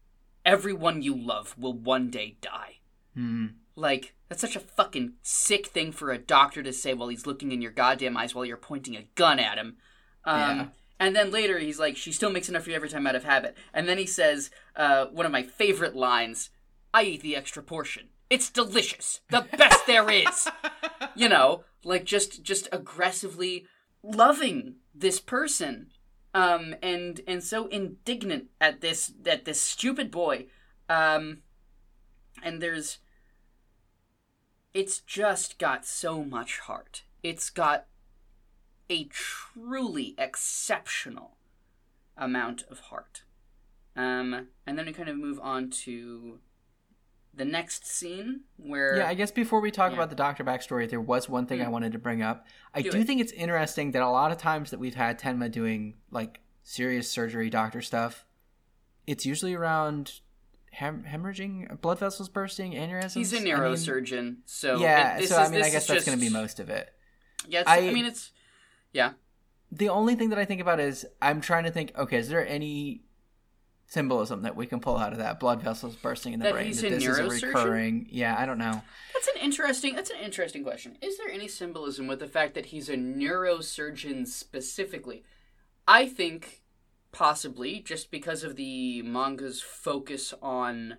everyone you love will one day die. Hmm. Like, that's such a fucking sick thing for a doctor to say while he's looking in your goddamn eyes while you're pointing a gun at him. Um, Yeah. And then later he's like, she still makes enough for you every time out of habit. And then he says, uh, one of my favorite lines I eat the extra portion. It's delicious. The best there is. <laughs> You know, like just just aggressively loving this person. Um, and and so indignant at this at this stupid boy. Um, and there's it's just got so much heart. It's got a truly exceptional amount of heart. Um, and then we kind of move on to the next scene where Yeah, I guess before we talk Yeah. about the doctor backstory, there was one thing I Mm. wanted to bring up. I Do do, think it's interesting that a lot of times that we've had Tenma doing like serious surgery doctor stuff, it's usually around hem- hemorrhaging, blood vessels bursting, aneurysms. he's a I mean, neurosurgeon, so yeah, it- this so I is- mean, I guess that's going to be most of it. Yeah, I, I- mean it's yeah. The only thing that I think about is I'm trying to think. Okay, is there any symbolism that we can pull out of that blood vessels bursting in the That brain? he's that this is a recurring. Yeah, I don't know. That's an interesting. That's an interesting question. Is there any symbolism with the fact that he's a neurosurgeon specifically? I think possibly just because of the manga's focus on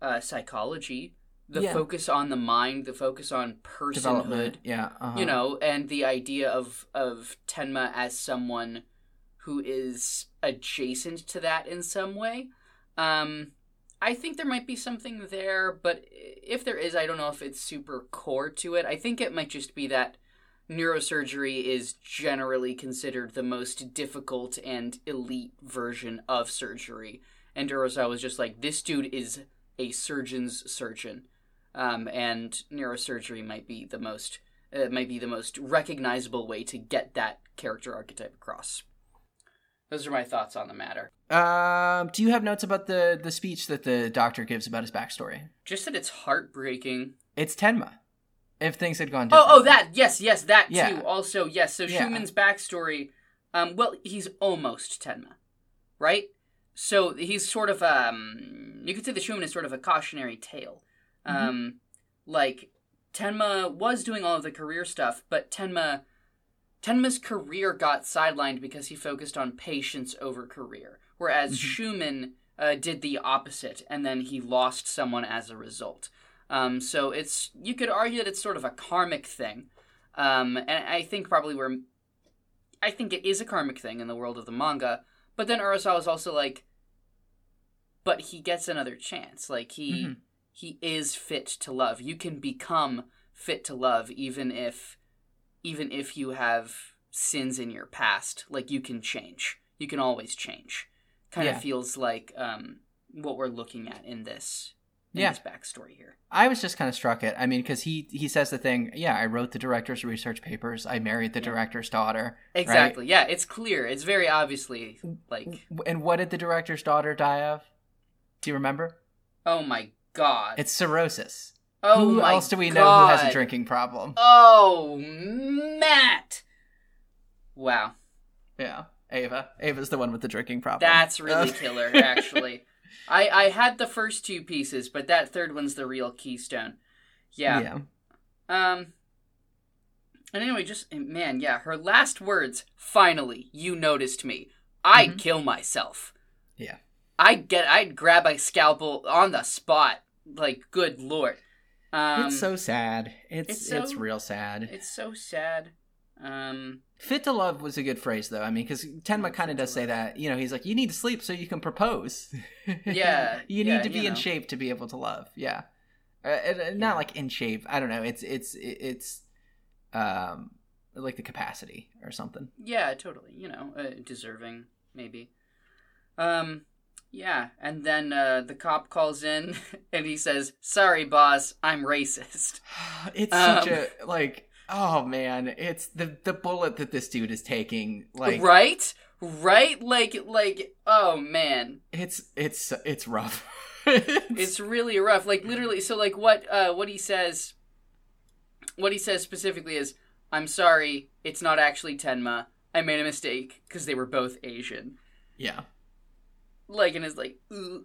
uh, psychology, the Yeah. focus on the mind, the focus on personhood. Yeah. Uh-huh. You know, and the idea of of Tenma as someone who is adjacent to that in some way. Um, I think there might be something there, but if there is, I don't know if it's super core to it. I think it might just be that neurosurgery is generally considered the most difficult and elite version of surgery. And Urasawa was just like, this dude is a surgeon's surgeon. Um, and neurosurgery might be the most uh, might be the most recognizable way to get that character archetype across. Those are my thoughts on the matter. Um, do you have notes about the the speech that the doctor gives about his backstory? Just that it's heartbreaking. It's Tenma. If things had gone Oh, oh, that yes, yes, that Yeah. too. Also, yes. So Yeah. Schumann's backstory, um, well, he's almost Tenma, right? So he's sort of um, you could say the Schumann is sort of a cautionary tale. Mm-hmm. Um, like Tenma was doing all of the career stuff, but Tenma, Tenma's career got sidelined because he focused on patience over career, whereas Mhm. Schumann uh, did the opposite, and then he lost someone as a result. Um, so it's you could argue that it's sort of a karmic thing, um, and I think probably we're, I think it is a karmic thing in the world of the manga. But then Urasawa is also like, but he gets another chance. Like he Mhm. he is fit to love. You can become fit to love even if even if you have sins in your past. Like you can change. You can always change. Kind Yeah. of feels like um, what we're looking at in this in Yeah. this backstory here. I was just kind of struck it. I mean, because he he says the thing. Yeah, I wrote the director's research papers. I married the Yeah. director's daughter. Exactly. Yeah, it's clear. It's very obviously like, And what did the director's daughter die of? Do you remember? oh my god. It's cirrhosis. Oh who my else do we know who has a drinking problem? Oh, Matt. Wow, Yeah, Ava. Ava's the one with the drinking problem. that's really Uh, killer. <laughs> Actually, I I had the first two pieces, but that third one's the real keystone. Yeah. yeah. Um. And anyway, just man, yeah. Her last words. Finally, you noticed me. I'd Mhm. kill myself. Yeah. I'd get. I'd grab a scalpel on the spot. Like, good lord. Um, it's so sad. It's it's it's, real sad. It's so sad. Um. Fit to love was a good phrase, though. I mean, because Tenma kind of does say love. that. You know, he's like, you need to sleep so you can propose. <laughs> Yeah, you need yeah, to be in know. shape to be able to love. Yeah, uh, and not Yeah. like in shape. I don't know. It's it's it's um like the capacity or something. Yeah, totally. You know, uh, deserving maybe. Um. Yeah, and then uh, the cop calls in <laughs> and he says, "Sorry, boss, I'm racist." <sighs> It's Um, such a like. Oh man, it's the the bullet that this dude is taking. Like right, right, like, like, oh man, it's it's it's rough. <laughs> it's really rough. Like literally, so like what uh what he says, what he says specifically is, "I'm sorry, it's not actually Tenma. I made a mistake because they were both Asian." yeah. Like, and it's like, ooh,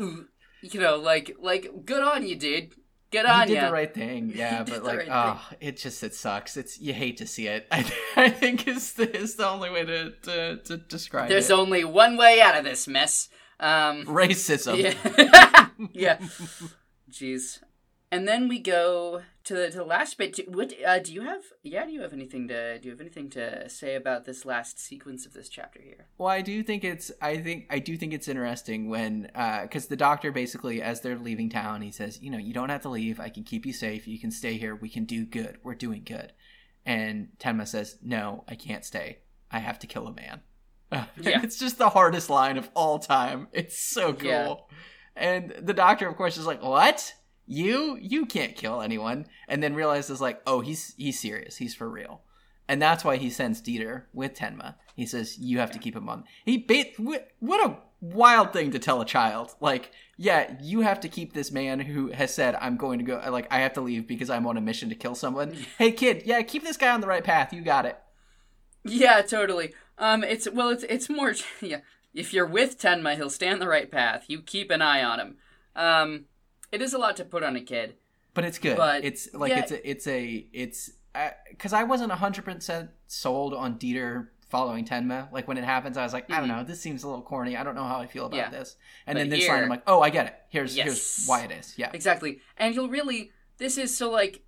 ooh, you know, like, like, good on you, dude. Good on you. did ya. the right thing, <laughs> yeah, but like, right oh, it just it sucks. It's you hate to see it. <laughs> I, I think is the is the only way to to, to describe There's it. There's only one way out of this mess. Um, Racism. yeah, <laughs> yeah. Jeez. And then we go to the, to the last bit. Do, what uh, do you have? Yeah, do you have anything to do? You have anything to say about this last sequence of this chapter here? Well, I do think it's I think I do think it's interesting when because the doctor basically as they're leaving town he says you know you don't have to leave I can keep you safe you can stay here we can do good we're doing good, and Tenma says no I can't stay I have to kill a man. <laughs> Yeah. it's just the hardest line of all time. It's so cool. Yeah. And the doctor, of course, is like, "What? You? You can't kill anyone." And then realizes, like, "Oh, he's he's serious. He's for real." And that's why he sends Dieter with Tenma. He says, "You have to keep him on." He. What, what a wild thing to tell a child. Like, yeah, you have to keep this man who has said, "I'm going to go." Like, I have to leave because I'm on a mission to kill someone. <laughs> hey, kid, yeah, keep this guy on the right path. You got it. Yeah, totally. Um, it's well, it's it's more. <laughs> Yeah, if you're with Tenma, he'll stay on the right path. You keep an eye on him. Um, it is a lot to put on a kid. but it's good. But, it's like yeah. it's a, it's a it's because I wasn't hundred percent sold on Dieter following Tenma. Like when it happens, I was like, I don't Mhm. know, this seems a little corny. I don't know how I feel about Yeah. this. And But then this here- line, I'm like, oh, I get it. Here's Yes. here's why it is. Yeah, Exactly. And you'll really this is so like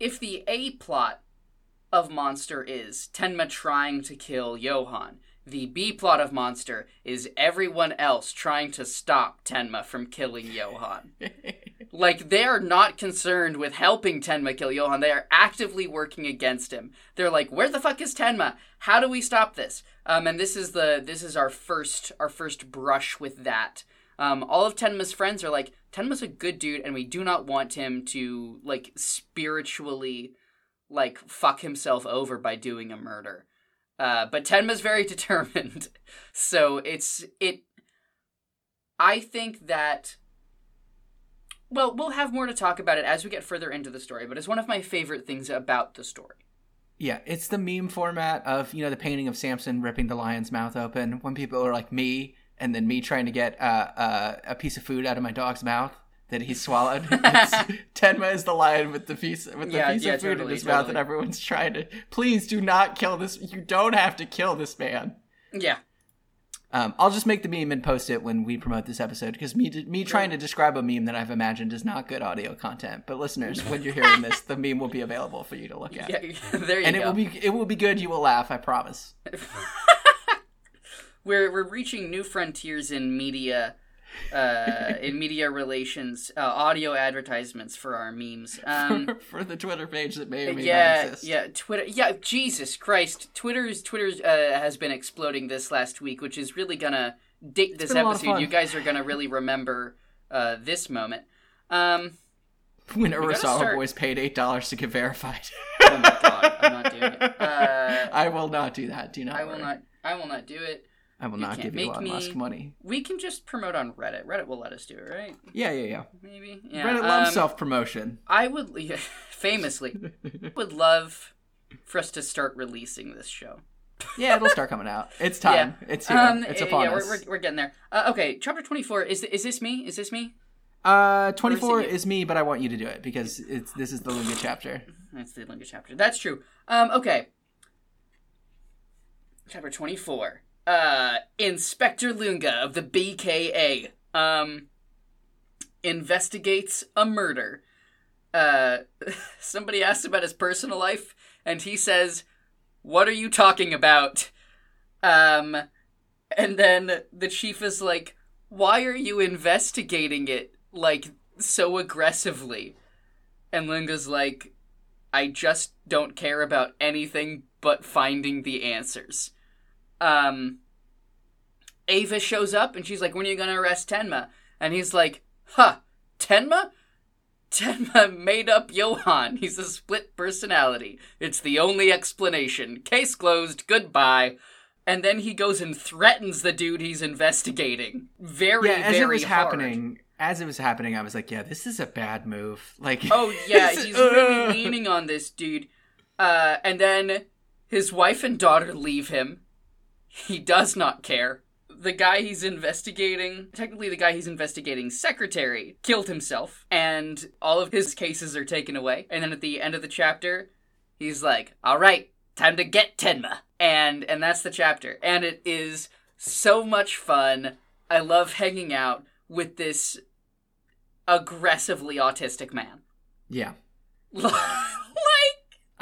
if the A plot of Monster is Tenma trying to kill Johan, The B plot of Monster is everyone else trying to stop Tenma from killing Johan. <laughs> like, they are not concerned with helping Tenma kill Johan. They are actively working against him. They're like, where the fuck is Tenma? How do we stop this? Um, and this is the this is our first our first brush with that. Um, all of Tenma's friends are like, Tenma's a good dude, and we do not want him to like spiritually like fuck himself over by doing a murder. Uh, but Tenma's very <laughs> determined, so it's it. I think that. Well, we'll have more to talk about it as we get further into the story, but it's one of my favorite things about the story. Yeah, it's the meme format of you know the painting of Samson ripping the lion's mouth open when people are like me, and then me trying to get uh, uh, a piece of food out of my dog's mouth that he swallowed. <laughs> Tenma is the lion with the piece with the Yeah, piece yeah, of food totally, in his mouth, and everyone's trying to please do not kill this. You don't have to kill this man. Yeah, Um, I'll just make the meme and post it when we promote this episode because me me trying to describe a meme that I've imagined is not good audio content. But listeners, when you're hearing this, the meme will be available for you to look at, yeah. <laughs> there you and go. it will be it will be good. You will laugh, I promise. <laughs> we're we're reaching new frontiers in media uh in media relations uh, audio advertisements for our memes <laughs> um for the Twitter page that may or may yeah not exist. yeah twitter yeah jesus christ twitter's twitter's uh, has been exploding this last week which is really gonna date this been a lot of episode you guys are gonna really remember uh this moment um When Urasawa start- Boys paid eight dollars to get verified. oh my god i'm not doing it <laughs> uh I will not do that. Do not. i will not i will not do it I will not give you Elon me- Musk money. we can just promote on reddit reddit will let us do it right Yeah, yeah, yeah. maybe yeah Reddit loves um, self promotion. I would <laughs> famously <laughs> would love for us to start releasing this show. Yeah, it'll start coming out. <laughs> It's time. It's here. it's yeah, upon yeah, us. We're, we're, we're getting there. Uh, okay, chapter twenty four. Is is this me? Is this me? Uh, 24 is is me, but I want you to do it because it's this is the Lunge chapter. That's the Lunge chapter. That's true. Um, okay. Chapter twenty four. Uh, Inspector Lunge of the BKA um investigates a murder. Uh, <laughs> somebody asks about his personal life, and he says, "What are you talking about?" Um, and then the chief is like, "Why are you investigating it like so aggressively?" And Lunge's like, I just don't care about anything but finding the answers. Um, Ava shows up and she's like, When are you gonna arrest Tenma? And he's like, Huh, Tenma? Tenma <laughs> made up Johan. <laughs> He's a split personality. It's the only explanation. Case closed. Goodbye. And then he goes and threatens the dude he's investigating. Very, Yeah, as very it was hard. happening, as it was happening, I was like, yeah, this is a bad move. <laughs> Like, Oh yeah, he's really leaning on this dude. Uh, and then his wife and daughter leave him. He does not care. The guy he's investigating, technically the guy he's investigating, secretary, killed himself, and all of his cases are taken away. And then at the end of the chapter, he's like, "All right, time to get Tenma," and and that's the chapter. And it is so much fun. I love hanging out with this aggressively autistic man. Yeah. <laughs> like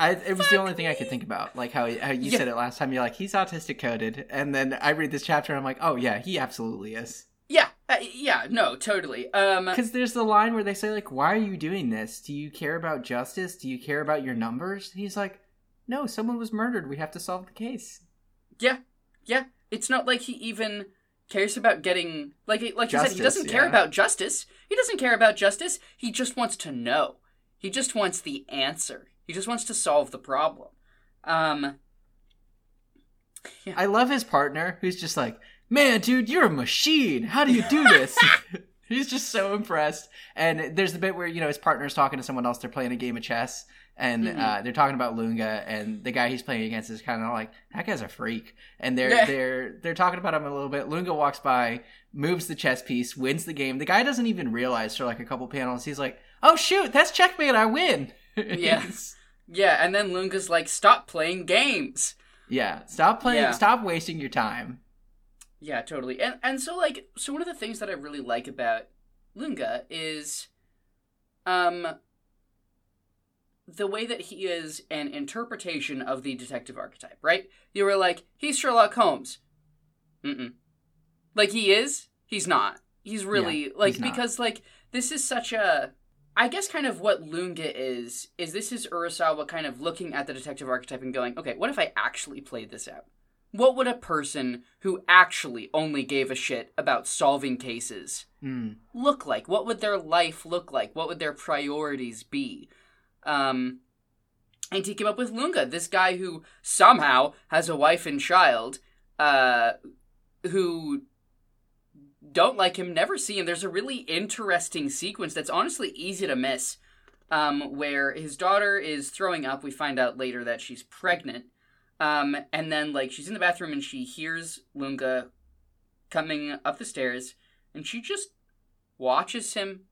I, it was the only thing I could think about, like how, how you Yeah. said it last time. You're like, he's autistic coded, and then I read this chapter, and I'm like, oh yeah, he absolutely is. yeah uh, yeah no totally um Because there's the line where they say like, why are you doing this? Do you care about justice? Do you care about your numbers? He's like, no, someone was murdered. We have to solve the case. yeah yeah it's not like he even cares about getting like like you said he doesn't care yeah. about justice he doesn't care about justice he just wants to know he just wants the answer he just wants to solve the problem um I love his partner, who's just like, man, dude, you're a machine. How do you do this? <laughs> He's just so impressed. And there's the bit where, you know, his partner's talking to someone else. They're playing a game of chess. And Mhm. uh, they're talking about Lunge, and the guy he's playing against is kind of like that guy's a freak. And they're Yeah. they're they're talking about him a little bit. Lunge walks by, moves the chess piece, wins the game. The guy doesn't even realize for like a couple panels. He's like, "Oh shoot, that's checkmate! I win." He's- yeah and then Lunge's like stop playing games yeah. Stop playing. Yeah. Stop wasting your time. Yeah, totally. And and so like so one of the things that I really like about Lunge is um the way that he is an interpretation of the detective archetype, right? You were like, he's Sherlock Holmes. Mm-mm. Like he is, he's not. He's really Yeah, like he's because like this is such a I guess kind of what Lunge is is this is Urasawa kind of looking at the detective archetype and going, okay, what if I actually played this out? What would a person who actually only gave a shit about solving cases Mm. look like? What would their life look like? What would their priorities be? Um, and he came up with Lunge, this guy who somehow has a wife and child, uh, who don't like him, never see him. There's a really interesting sequence that's honestly easy to miss, um, where his daughter is throwing up. We find out later that she's pregnant. Um, and then like she's in the bathroom and she hears Lunge coming up the stairs, and she just watches him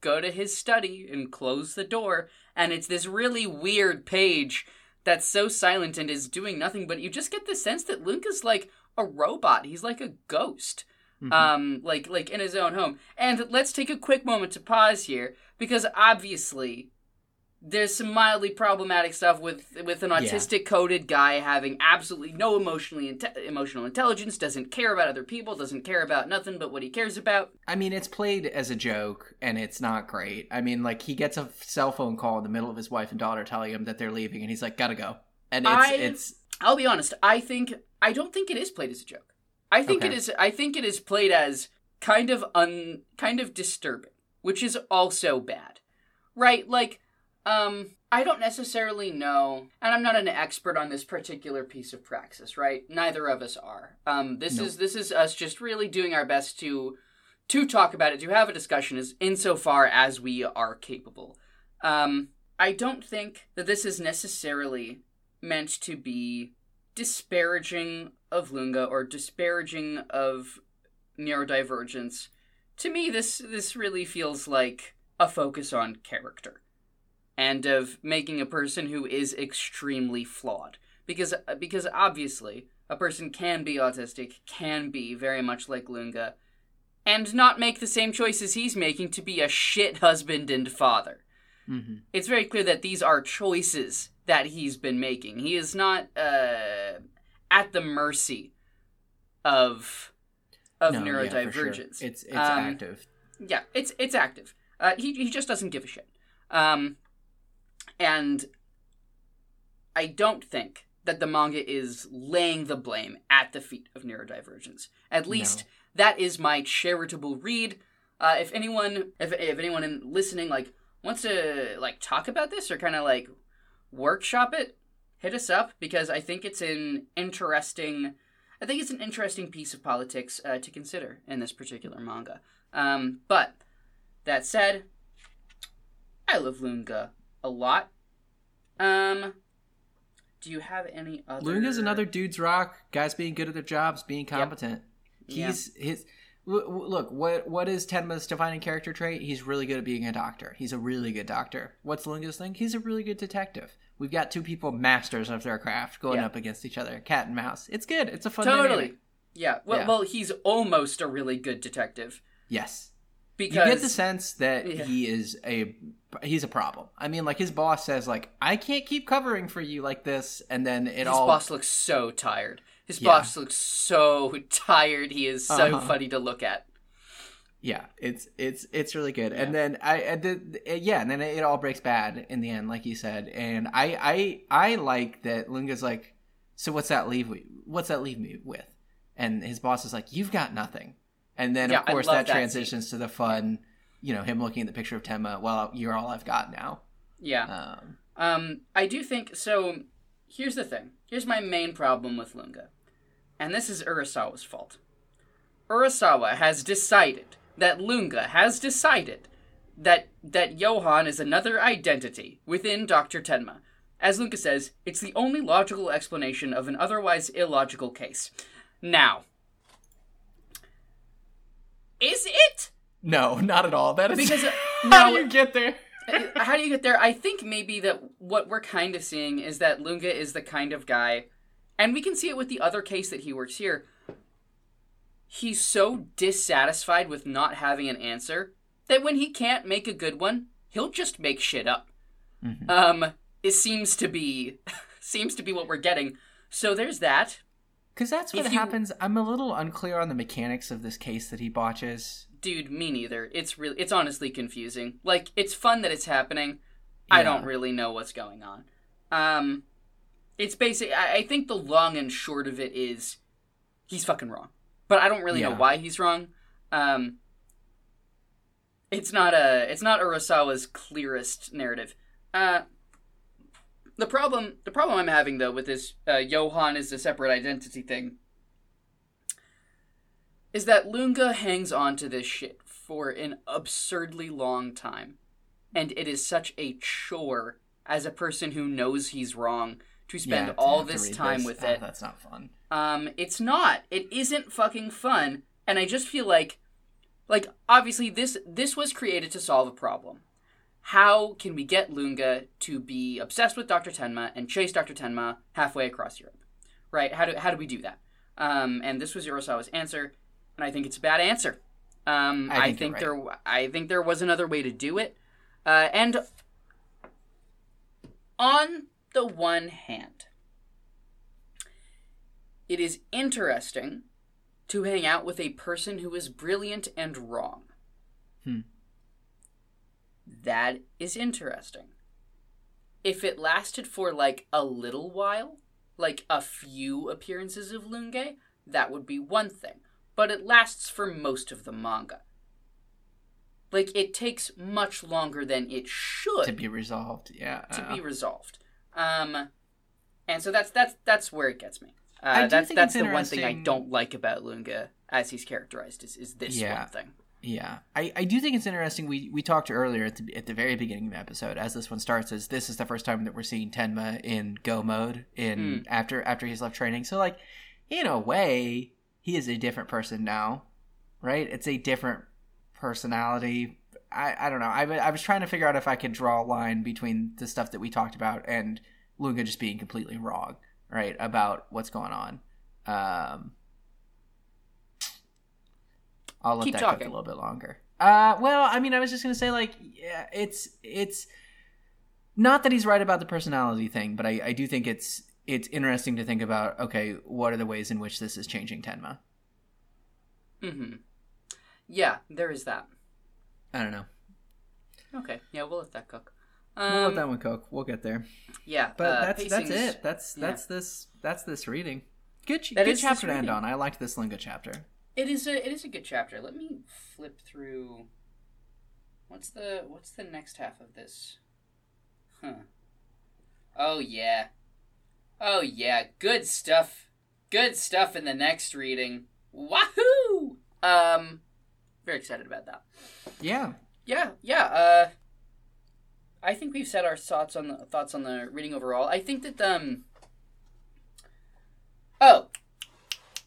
go to his study and close the door. And it's this really weird page that's so silent and is doing nothing, but you just get the sense that Lunge's like a robot. He's like a ghost. Mhm. Um, like like in his own home. And let's take a quick moment to pause here, because obviously there's some mildly problematic stuff with with an autistic coded guy having absolutely no emotionally inte- emotional intelligence, doesn't care about other people, doesn't care about nothing but what he cares about. I mean, it's played as a joke, and it's not great. I mean, like he gets a cell phone call in the middle of his wife and daughter telling him that they're leaving, and he's like, "Gotta go." And it's I- it's I'll be honest. I think I don't think it is played as a joke. I think it Okay. is. I think it is played as kind of un, kind of disturbing, which is also bad, right? Like, um, I don't necessarily know, and I'm not an expert on this particular piece of praxis, right? Neither of us are. Um, this is this is us just really doing our best to to talk about it, to have a discussion, as insofar as we are capable. Um, I don't think that this is necessarily meant to be disparaging of Lunge or disparaging of neurodivergence. To me, this this really feels like a focus on character and of making a person who is extremely flawed. Because because obviously a person can be autistic, can be very much like Lunge, and not make the same choices he's making to be a shit husband and father mhm. it's very clear that these are choices that he's been making. He is not uh, at the mercy of of No, yeah, for sure. neurodivergence. It's it's Um, active. Yeah, it's it's active. Uh, he he just doesn't give a shit. Um, and I don't think that the manga is laying the blame at the feet of neurodivergence. At least No. that is my charitable read. Uh, if anyone, if if anyone in listening like wants to like talk about this or kind of like workshop it, hit us up because I think it's an interesting. I think it's an interesting piece of politics uh, to consider in this particular manga. Um, but that said, I love Lunge a lot. Um, do you have any other? Lunge's another dude's rock. Guys being good at their jobs, being competent. Yeah. He's his. Look, what what is Tenma's defining character trait? He's really good at being a doctor. He's a really good doctor. What's Lunge's thing? He's a really good detective. We've got two people masters of their craft going Yeah. up against each other, cat and mouse. It's good. It's a fun totally. dynamic. Yeah. Well, Yeah. well, he's almost a really good detective Yes, because you get the sense that Yeah. he is a he's a problem. I mean, like his boss says, like I can't keep covering for you like this, and then it his all boss looks so tired. His Yeah. boss looks so <laughs> tired. He is so Uh-huh. funny to look at. Yeah, it's it's it's really good. And then I, and the, yeah, and then it all breaks bad in the end, like you said. And I I I like that Lunge's like, so what's that leave? we- What's that leave me with? And his boss is like, you've got nothing. And then Yeah, of course that that transitions to the fun, you know, him looking at the picture of Tenma. Well, you're all I've got now. Yeah. Um, Um, I do think so. Here's the thing. Here's my main problem with Lunge, and this is Urasawa's fault. Urasawa has decided that Lunge has decided that that Johan is another identity within Doctor Tenma. As Lunge says, it's the only logical explanation of an otherwise illogical case. Now, is it? no, not at all. That is Because, <laughs> uh, how no- do you get there? How do you get there? I think maybe that what we're kind of seeing is that Lunge is the kind of guy, and we can see it with the other case that he works here. He's so dissatisfied with not having an answer that when he can't make a good one, he'll just make shit up. Um, it seems to be <laughs> seems to be what we're getting. So there's that. Because that's what If you- happens. I'm a little unclear on the mechanics of this case that he botches. Dude, me neither. It's really, it's honestly confusing. Like, it's fun that it's happening. I don't really know what's going on. Um, it's basic. I, I think the long and short of it is, he's fucking wrong. But I don't really know why he's wrong. Um, it's not a, it's not Urasawa's clearest narrative. Uh, the problem, the problem I'm having though with this uh, Johan is a separate identity thing is that Lunge hangs on to this shit for an absurdly long time. And it is such a chore as a person who knows he's wrong to spend Yeah, to all this time this. with Ah, it. That's not fun. Um, it's not. It isn't fucking fun, and I just feel like, like obviously this this was created to solve a problem. How can we get Lunge to be obsessed with Dr. Tenma and chase Dr. Tenma halfway across Europe? Right? How do how do we do that? Um, and this was Urasawa's answer, and I think it's a bad answer. Um, I I think think, you're there I think there was another way to do it, uh, and on the one hand, it is interesting to hang out with a person who is brilliant and wrong. Hmm. That is interesting. If it lasted for like a little while, like a few appearances of Lunge, that would be one thing. But it lasts for most of the manga. Like it takes much longer than it should To be resolved. Yeah. to be resolved. Um, and so that's that's that's where it gets me. I Uh, that's think that's the one thing I don't like about Lunge as he's characterized is, is this Yeah. one thing. Yeah, I, I do think it's interesting. We we talked earlier at the at the very beginning of the episode, as this one starts, is this is the first time that we're seeing Tenma in go mode in after after he's left training. So like, in a way, he is a different person now, right? It's a different personality. I, I don't know. I, I was trying to figure out if I could draw a line between the stuff that we talked about and Lunge just being completely wrong, right, about what's going on. Um, I'll let Keep that talking. cook a little bit longer. Uh, well, I mean, I was just gonna say like, yeah, it's it's not that he's right about the personality thing, but I, I do think it's it's interesting to think about. Okay, what are the ways in which this is changing Tenma? Mm-hmm. Yeah, there is that. I don't know. Okay, yeah, we'll let that cook. we'll Um, let that one cook. We'll get there. yeah, But uh, that's that's it. That's yeah. that's this that's this reading. Good, That good is chapter to end on. I liked this Lunge chapter. It is a it is a good chapter. Let me flip through. What's the what's the next half of this? Huh. Oh yeah. Oh yeah, good stuff. Good stuff in the next reading. Wahoo! Um very excited about that. Yeah. Yeah, yeah. Uh I think we've said our thoughts on the thoughts on the reading overall. I think that um Oh.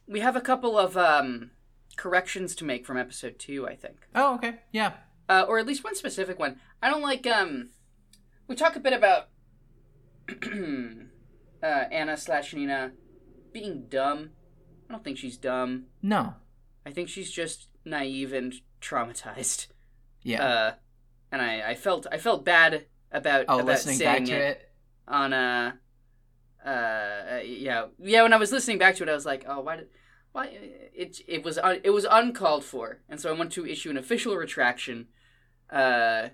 We have a couple of um corrections to make from episode 2, I think. Oh, okay. Yeah. Uh, or at least one specific one. I don't like um we talk a bit about <clears throat> uh Anna slash Nina being dumb. I don't think she's dumb. No. I think she's just naive and traumatized. Yeah. Uh, and I, I felt I felt bad about oh, about listening saying back to it. on uh, uh yeah yeah when I was listening back to it I was like oh why did why it it was un, it was uncalled for and so I went to issue an official retraction. Uh,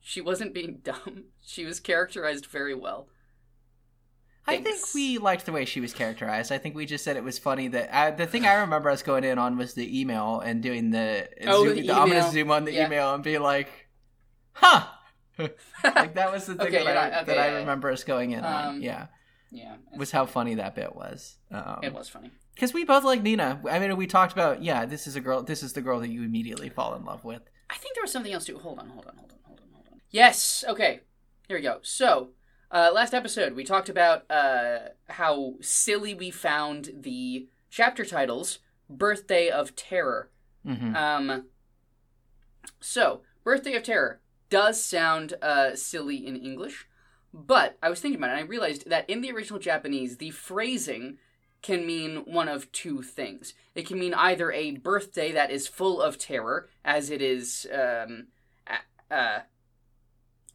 she wasn't being <laughs> dumb. She was characterized very well. I think we liked the way she was characterized. I think we just said it was funny that uh, the thing I remember us going in on was the email and doing the Oh, zoom, the I'm gonna zoom on the Yeah. email and be like, "Huh." <laughs> like that was the <laughs> thing Okay, that, yeah, I, okay, that yeah, I yeah. remember us going in on. Um, Yeah, yeah, was how funny that bit was. Um, it was funny. because we both like Nina. I mean, we talked about yeah, this is a girl. This is the girl that you immediately fall in love with. I think there was something else too. Hold on, hold on, hold on, hold on, hold on. Yes. Okay. Here we go. So, uh, last episode we talked about uh, how silly we found the chapter titles "Birthday of Terror." hmm Um. So, "Birthday of Terror" does sound uh, silly in English, but I was thinking about it and I realized that in the original Japanese, the phrasing can mean one of two things. It can mean either a birthday that is full of terror, as it is, um, uh,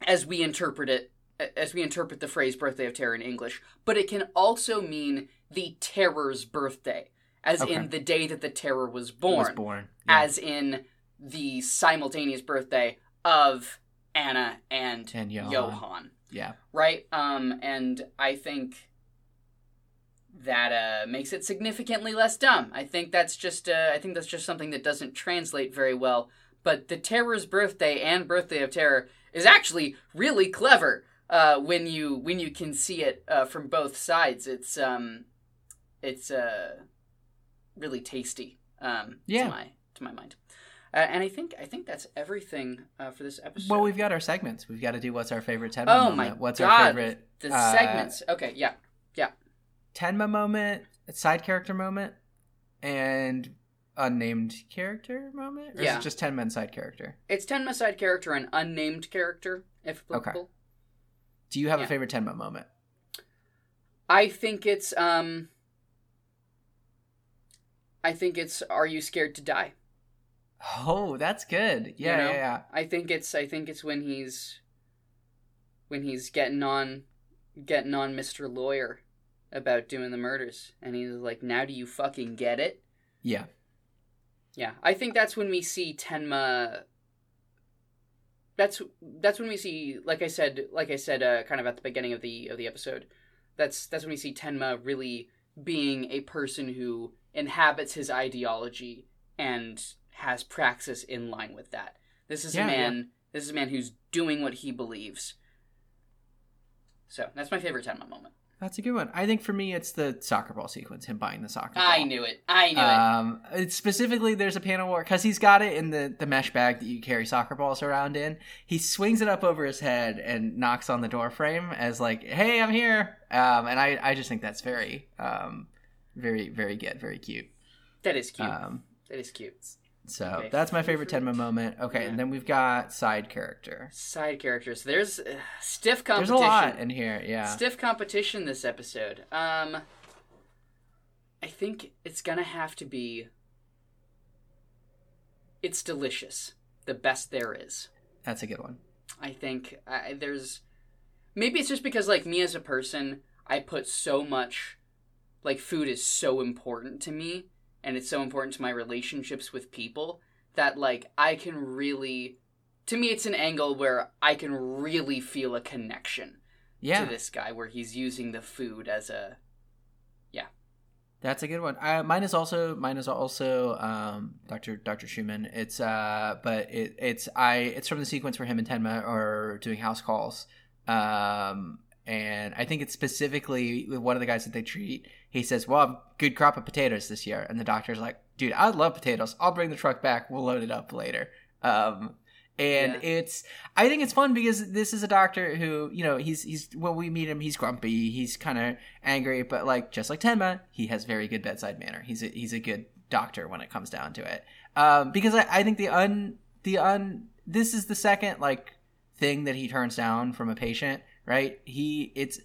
as we interpret it as we interpret the phrase birthday of terror in English, but it can also mean the terror's birthday, as Okay. in the day that the terror was born. Was born. Yeah. as in the simultaneous birthday of Anna and, And Johan. Johan yeah. right? Um, and I think that uh, makes it significantly less dumb. I think that's just uh, I think that's just something that doesn't translate very well. But the Terror's birthday and Birthday of Terror is actually really clever uh, when you when you can see it uh, from both sides. It's um, it's uh, really tasty. Um, Yeah. to my to my mind. Uh, and I think I think that's everything uh, for this episode. Well, we've got our segments. We've got to do what's our favorite Tenma Oh moment. my What's God. our favorite the uh, segments. Okay, yeah. Yeah. Tenma moment, side character moment, and unnamed character moment? Or is Yeah. it just Tenma and side character? It's Tenma side character and unnamed character, if applicable. Do you have Yeah. a favorite Tenma moment? I think it's um I think it's Are You Scared to Die? Oh, that's good. Yeah, know? yeah, yeah. I think it's I think it's when he's when he's getting on getting on Mr. Lawyer about doing the murders and he's like, Now do you fucking get it? Yeah. Yeah. I think that's when we see Tenma that's that's when we see like I said like I said uh, kind of at the beginning of the of the episode. That's that's when we see Tenma really being a person who inhabits his ideology and has praxis in line with that. This is Yeah, a man this is a man who's doing what he believes. So, that's my favorite Tenma moment. That's a good one. I think for me, it's the soccer ball sequence, him buying the soccer ball. I knew it. I knew it. Um, it's specifically, there's a panel where because he's got it in the the mesh bag that you carry soccer balls around in. He swings it up over his head and knocks on the door frame as like, "Hey, I'm here." Um, and I I just think that's very um very very good, very cute. That is cute. Um, that is cute. So Okay, that's my favorite Tenma moment. Okay, Yeah. and then we've got side character. Side characters. There's uh, stiff There's competition. a lot in here. Yeah. Stiff competition this episode. Um, I think it's gonna have to be. It's delicious. The best there is. That's a good one. I think I, there's. Maybe it's just because, like, me as a person, I put so much. Like, food is so important to me, and it's so important to my relationships with people, that, like, I can really. To me, it's an angle where I can really feel a connection Yeah. to this guy, where he's using the food as a. Yeah. That's a good one. Uh, mine is also mine is also um, Dr. Dr. Schumann. It's uh, but it it's I it's from the sequence where him and Tenma are doing house calls. Um, and I think it's specifically with one of the guys that they treat. He says, "Well, I've good crop of potatoes this year," and the doctor's like, "Dude, I love potatoes. I'll bring the truck back. We'll load it up later." Um, and Yeah. it's I think it's fun because this is a doctor who you know he's he's when we meet him he's grumpy he's kind of angry but like just like Tenma he has very good bedside manner he's a, he's a good doctor when it comes down to it um, because I, I think the un the un this is the second like thing that he turns down from a patient right he it's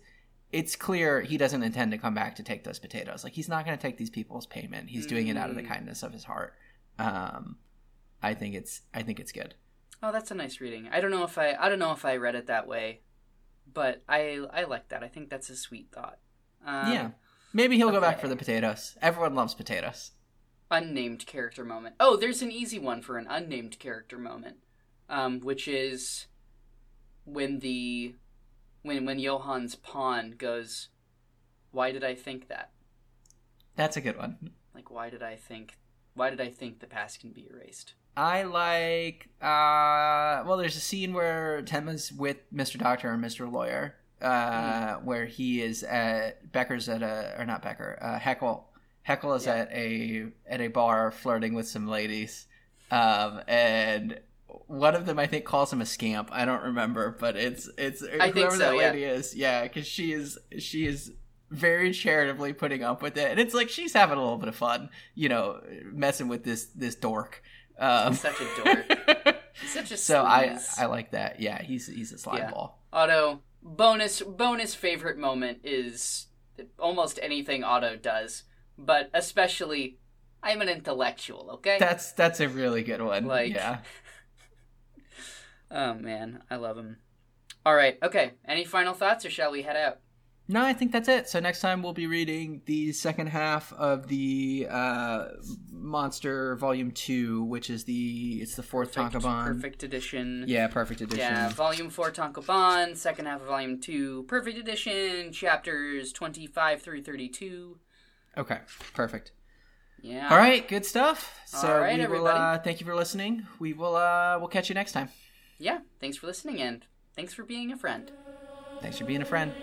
it's clear he doesn't intend to come back to take those potatoes like he's not going to take these people's payment he's doing it out of the Mm. kindness of his heart um, I think it's I think it's good Oh, that's a nice reading. I don't know if I I don't know if I read it that way, but I I like that. I think that's a sweet thought. Um, yeah. Maybe he'll go back for the potatoes. Everyone loves potatoes. Unnamed character moment. Oh, there's an easy one for an unnamed character moment, um, which is when the when when Johan's pawn goes. Why did I think that? That's a good one. Like, why did I think? Why did I think the past can be erased? I like uh well there's a scene where Tenma's with Mr. Doctor and Mr. Lawyer, uh where he is at Becker's at a or not Becker, uh Heckel. Heckel is Yeah. at a at a bar flirting with some ladies. Um and one of them I think calls him a scamp. I don't remember, but it's it's I think whoever so, that yeah. lady is. Yeah, because she is she is very charitably putting up with it, and it's like she's having a little bit of fun, you know, messing with this this dork. Um, such a dork. <laughs> Such a so I. I like that. Yeah, he's he's a slime Yeah. ball. Otto bonus bonus favorite moment is almost anything Otto does, but especially I'm an intellectual, okay? That's that's a really good one. Like- yeah, oh man, I love him. All right. Okay. Any final thoughts, or shall we head out? No, I think that's it. So next time we'll be reading the second half of the uh, Monster Volume Two, which is the it's the fourth Perfect, Tankōbon. perfect edition. Yeah, perfect edition. Yeah, Volume 4 Tankōbon, second half of Volume 2, Perfect Edition, chapters 25 through 32. Okay, perfect. Yeah. All right, good stuff. So All right, we will. everybody. Uh, thank you for listening. We will. Uh, we'll catch you next time. Yeah, thanks for listening and thanks for being a friend. Thanks for being a friend.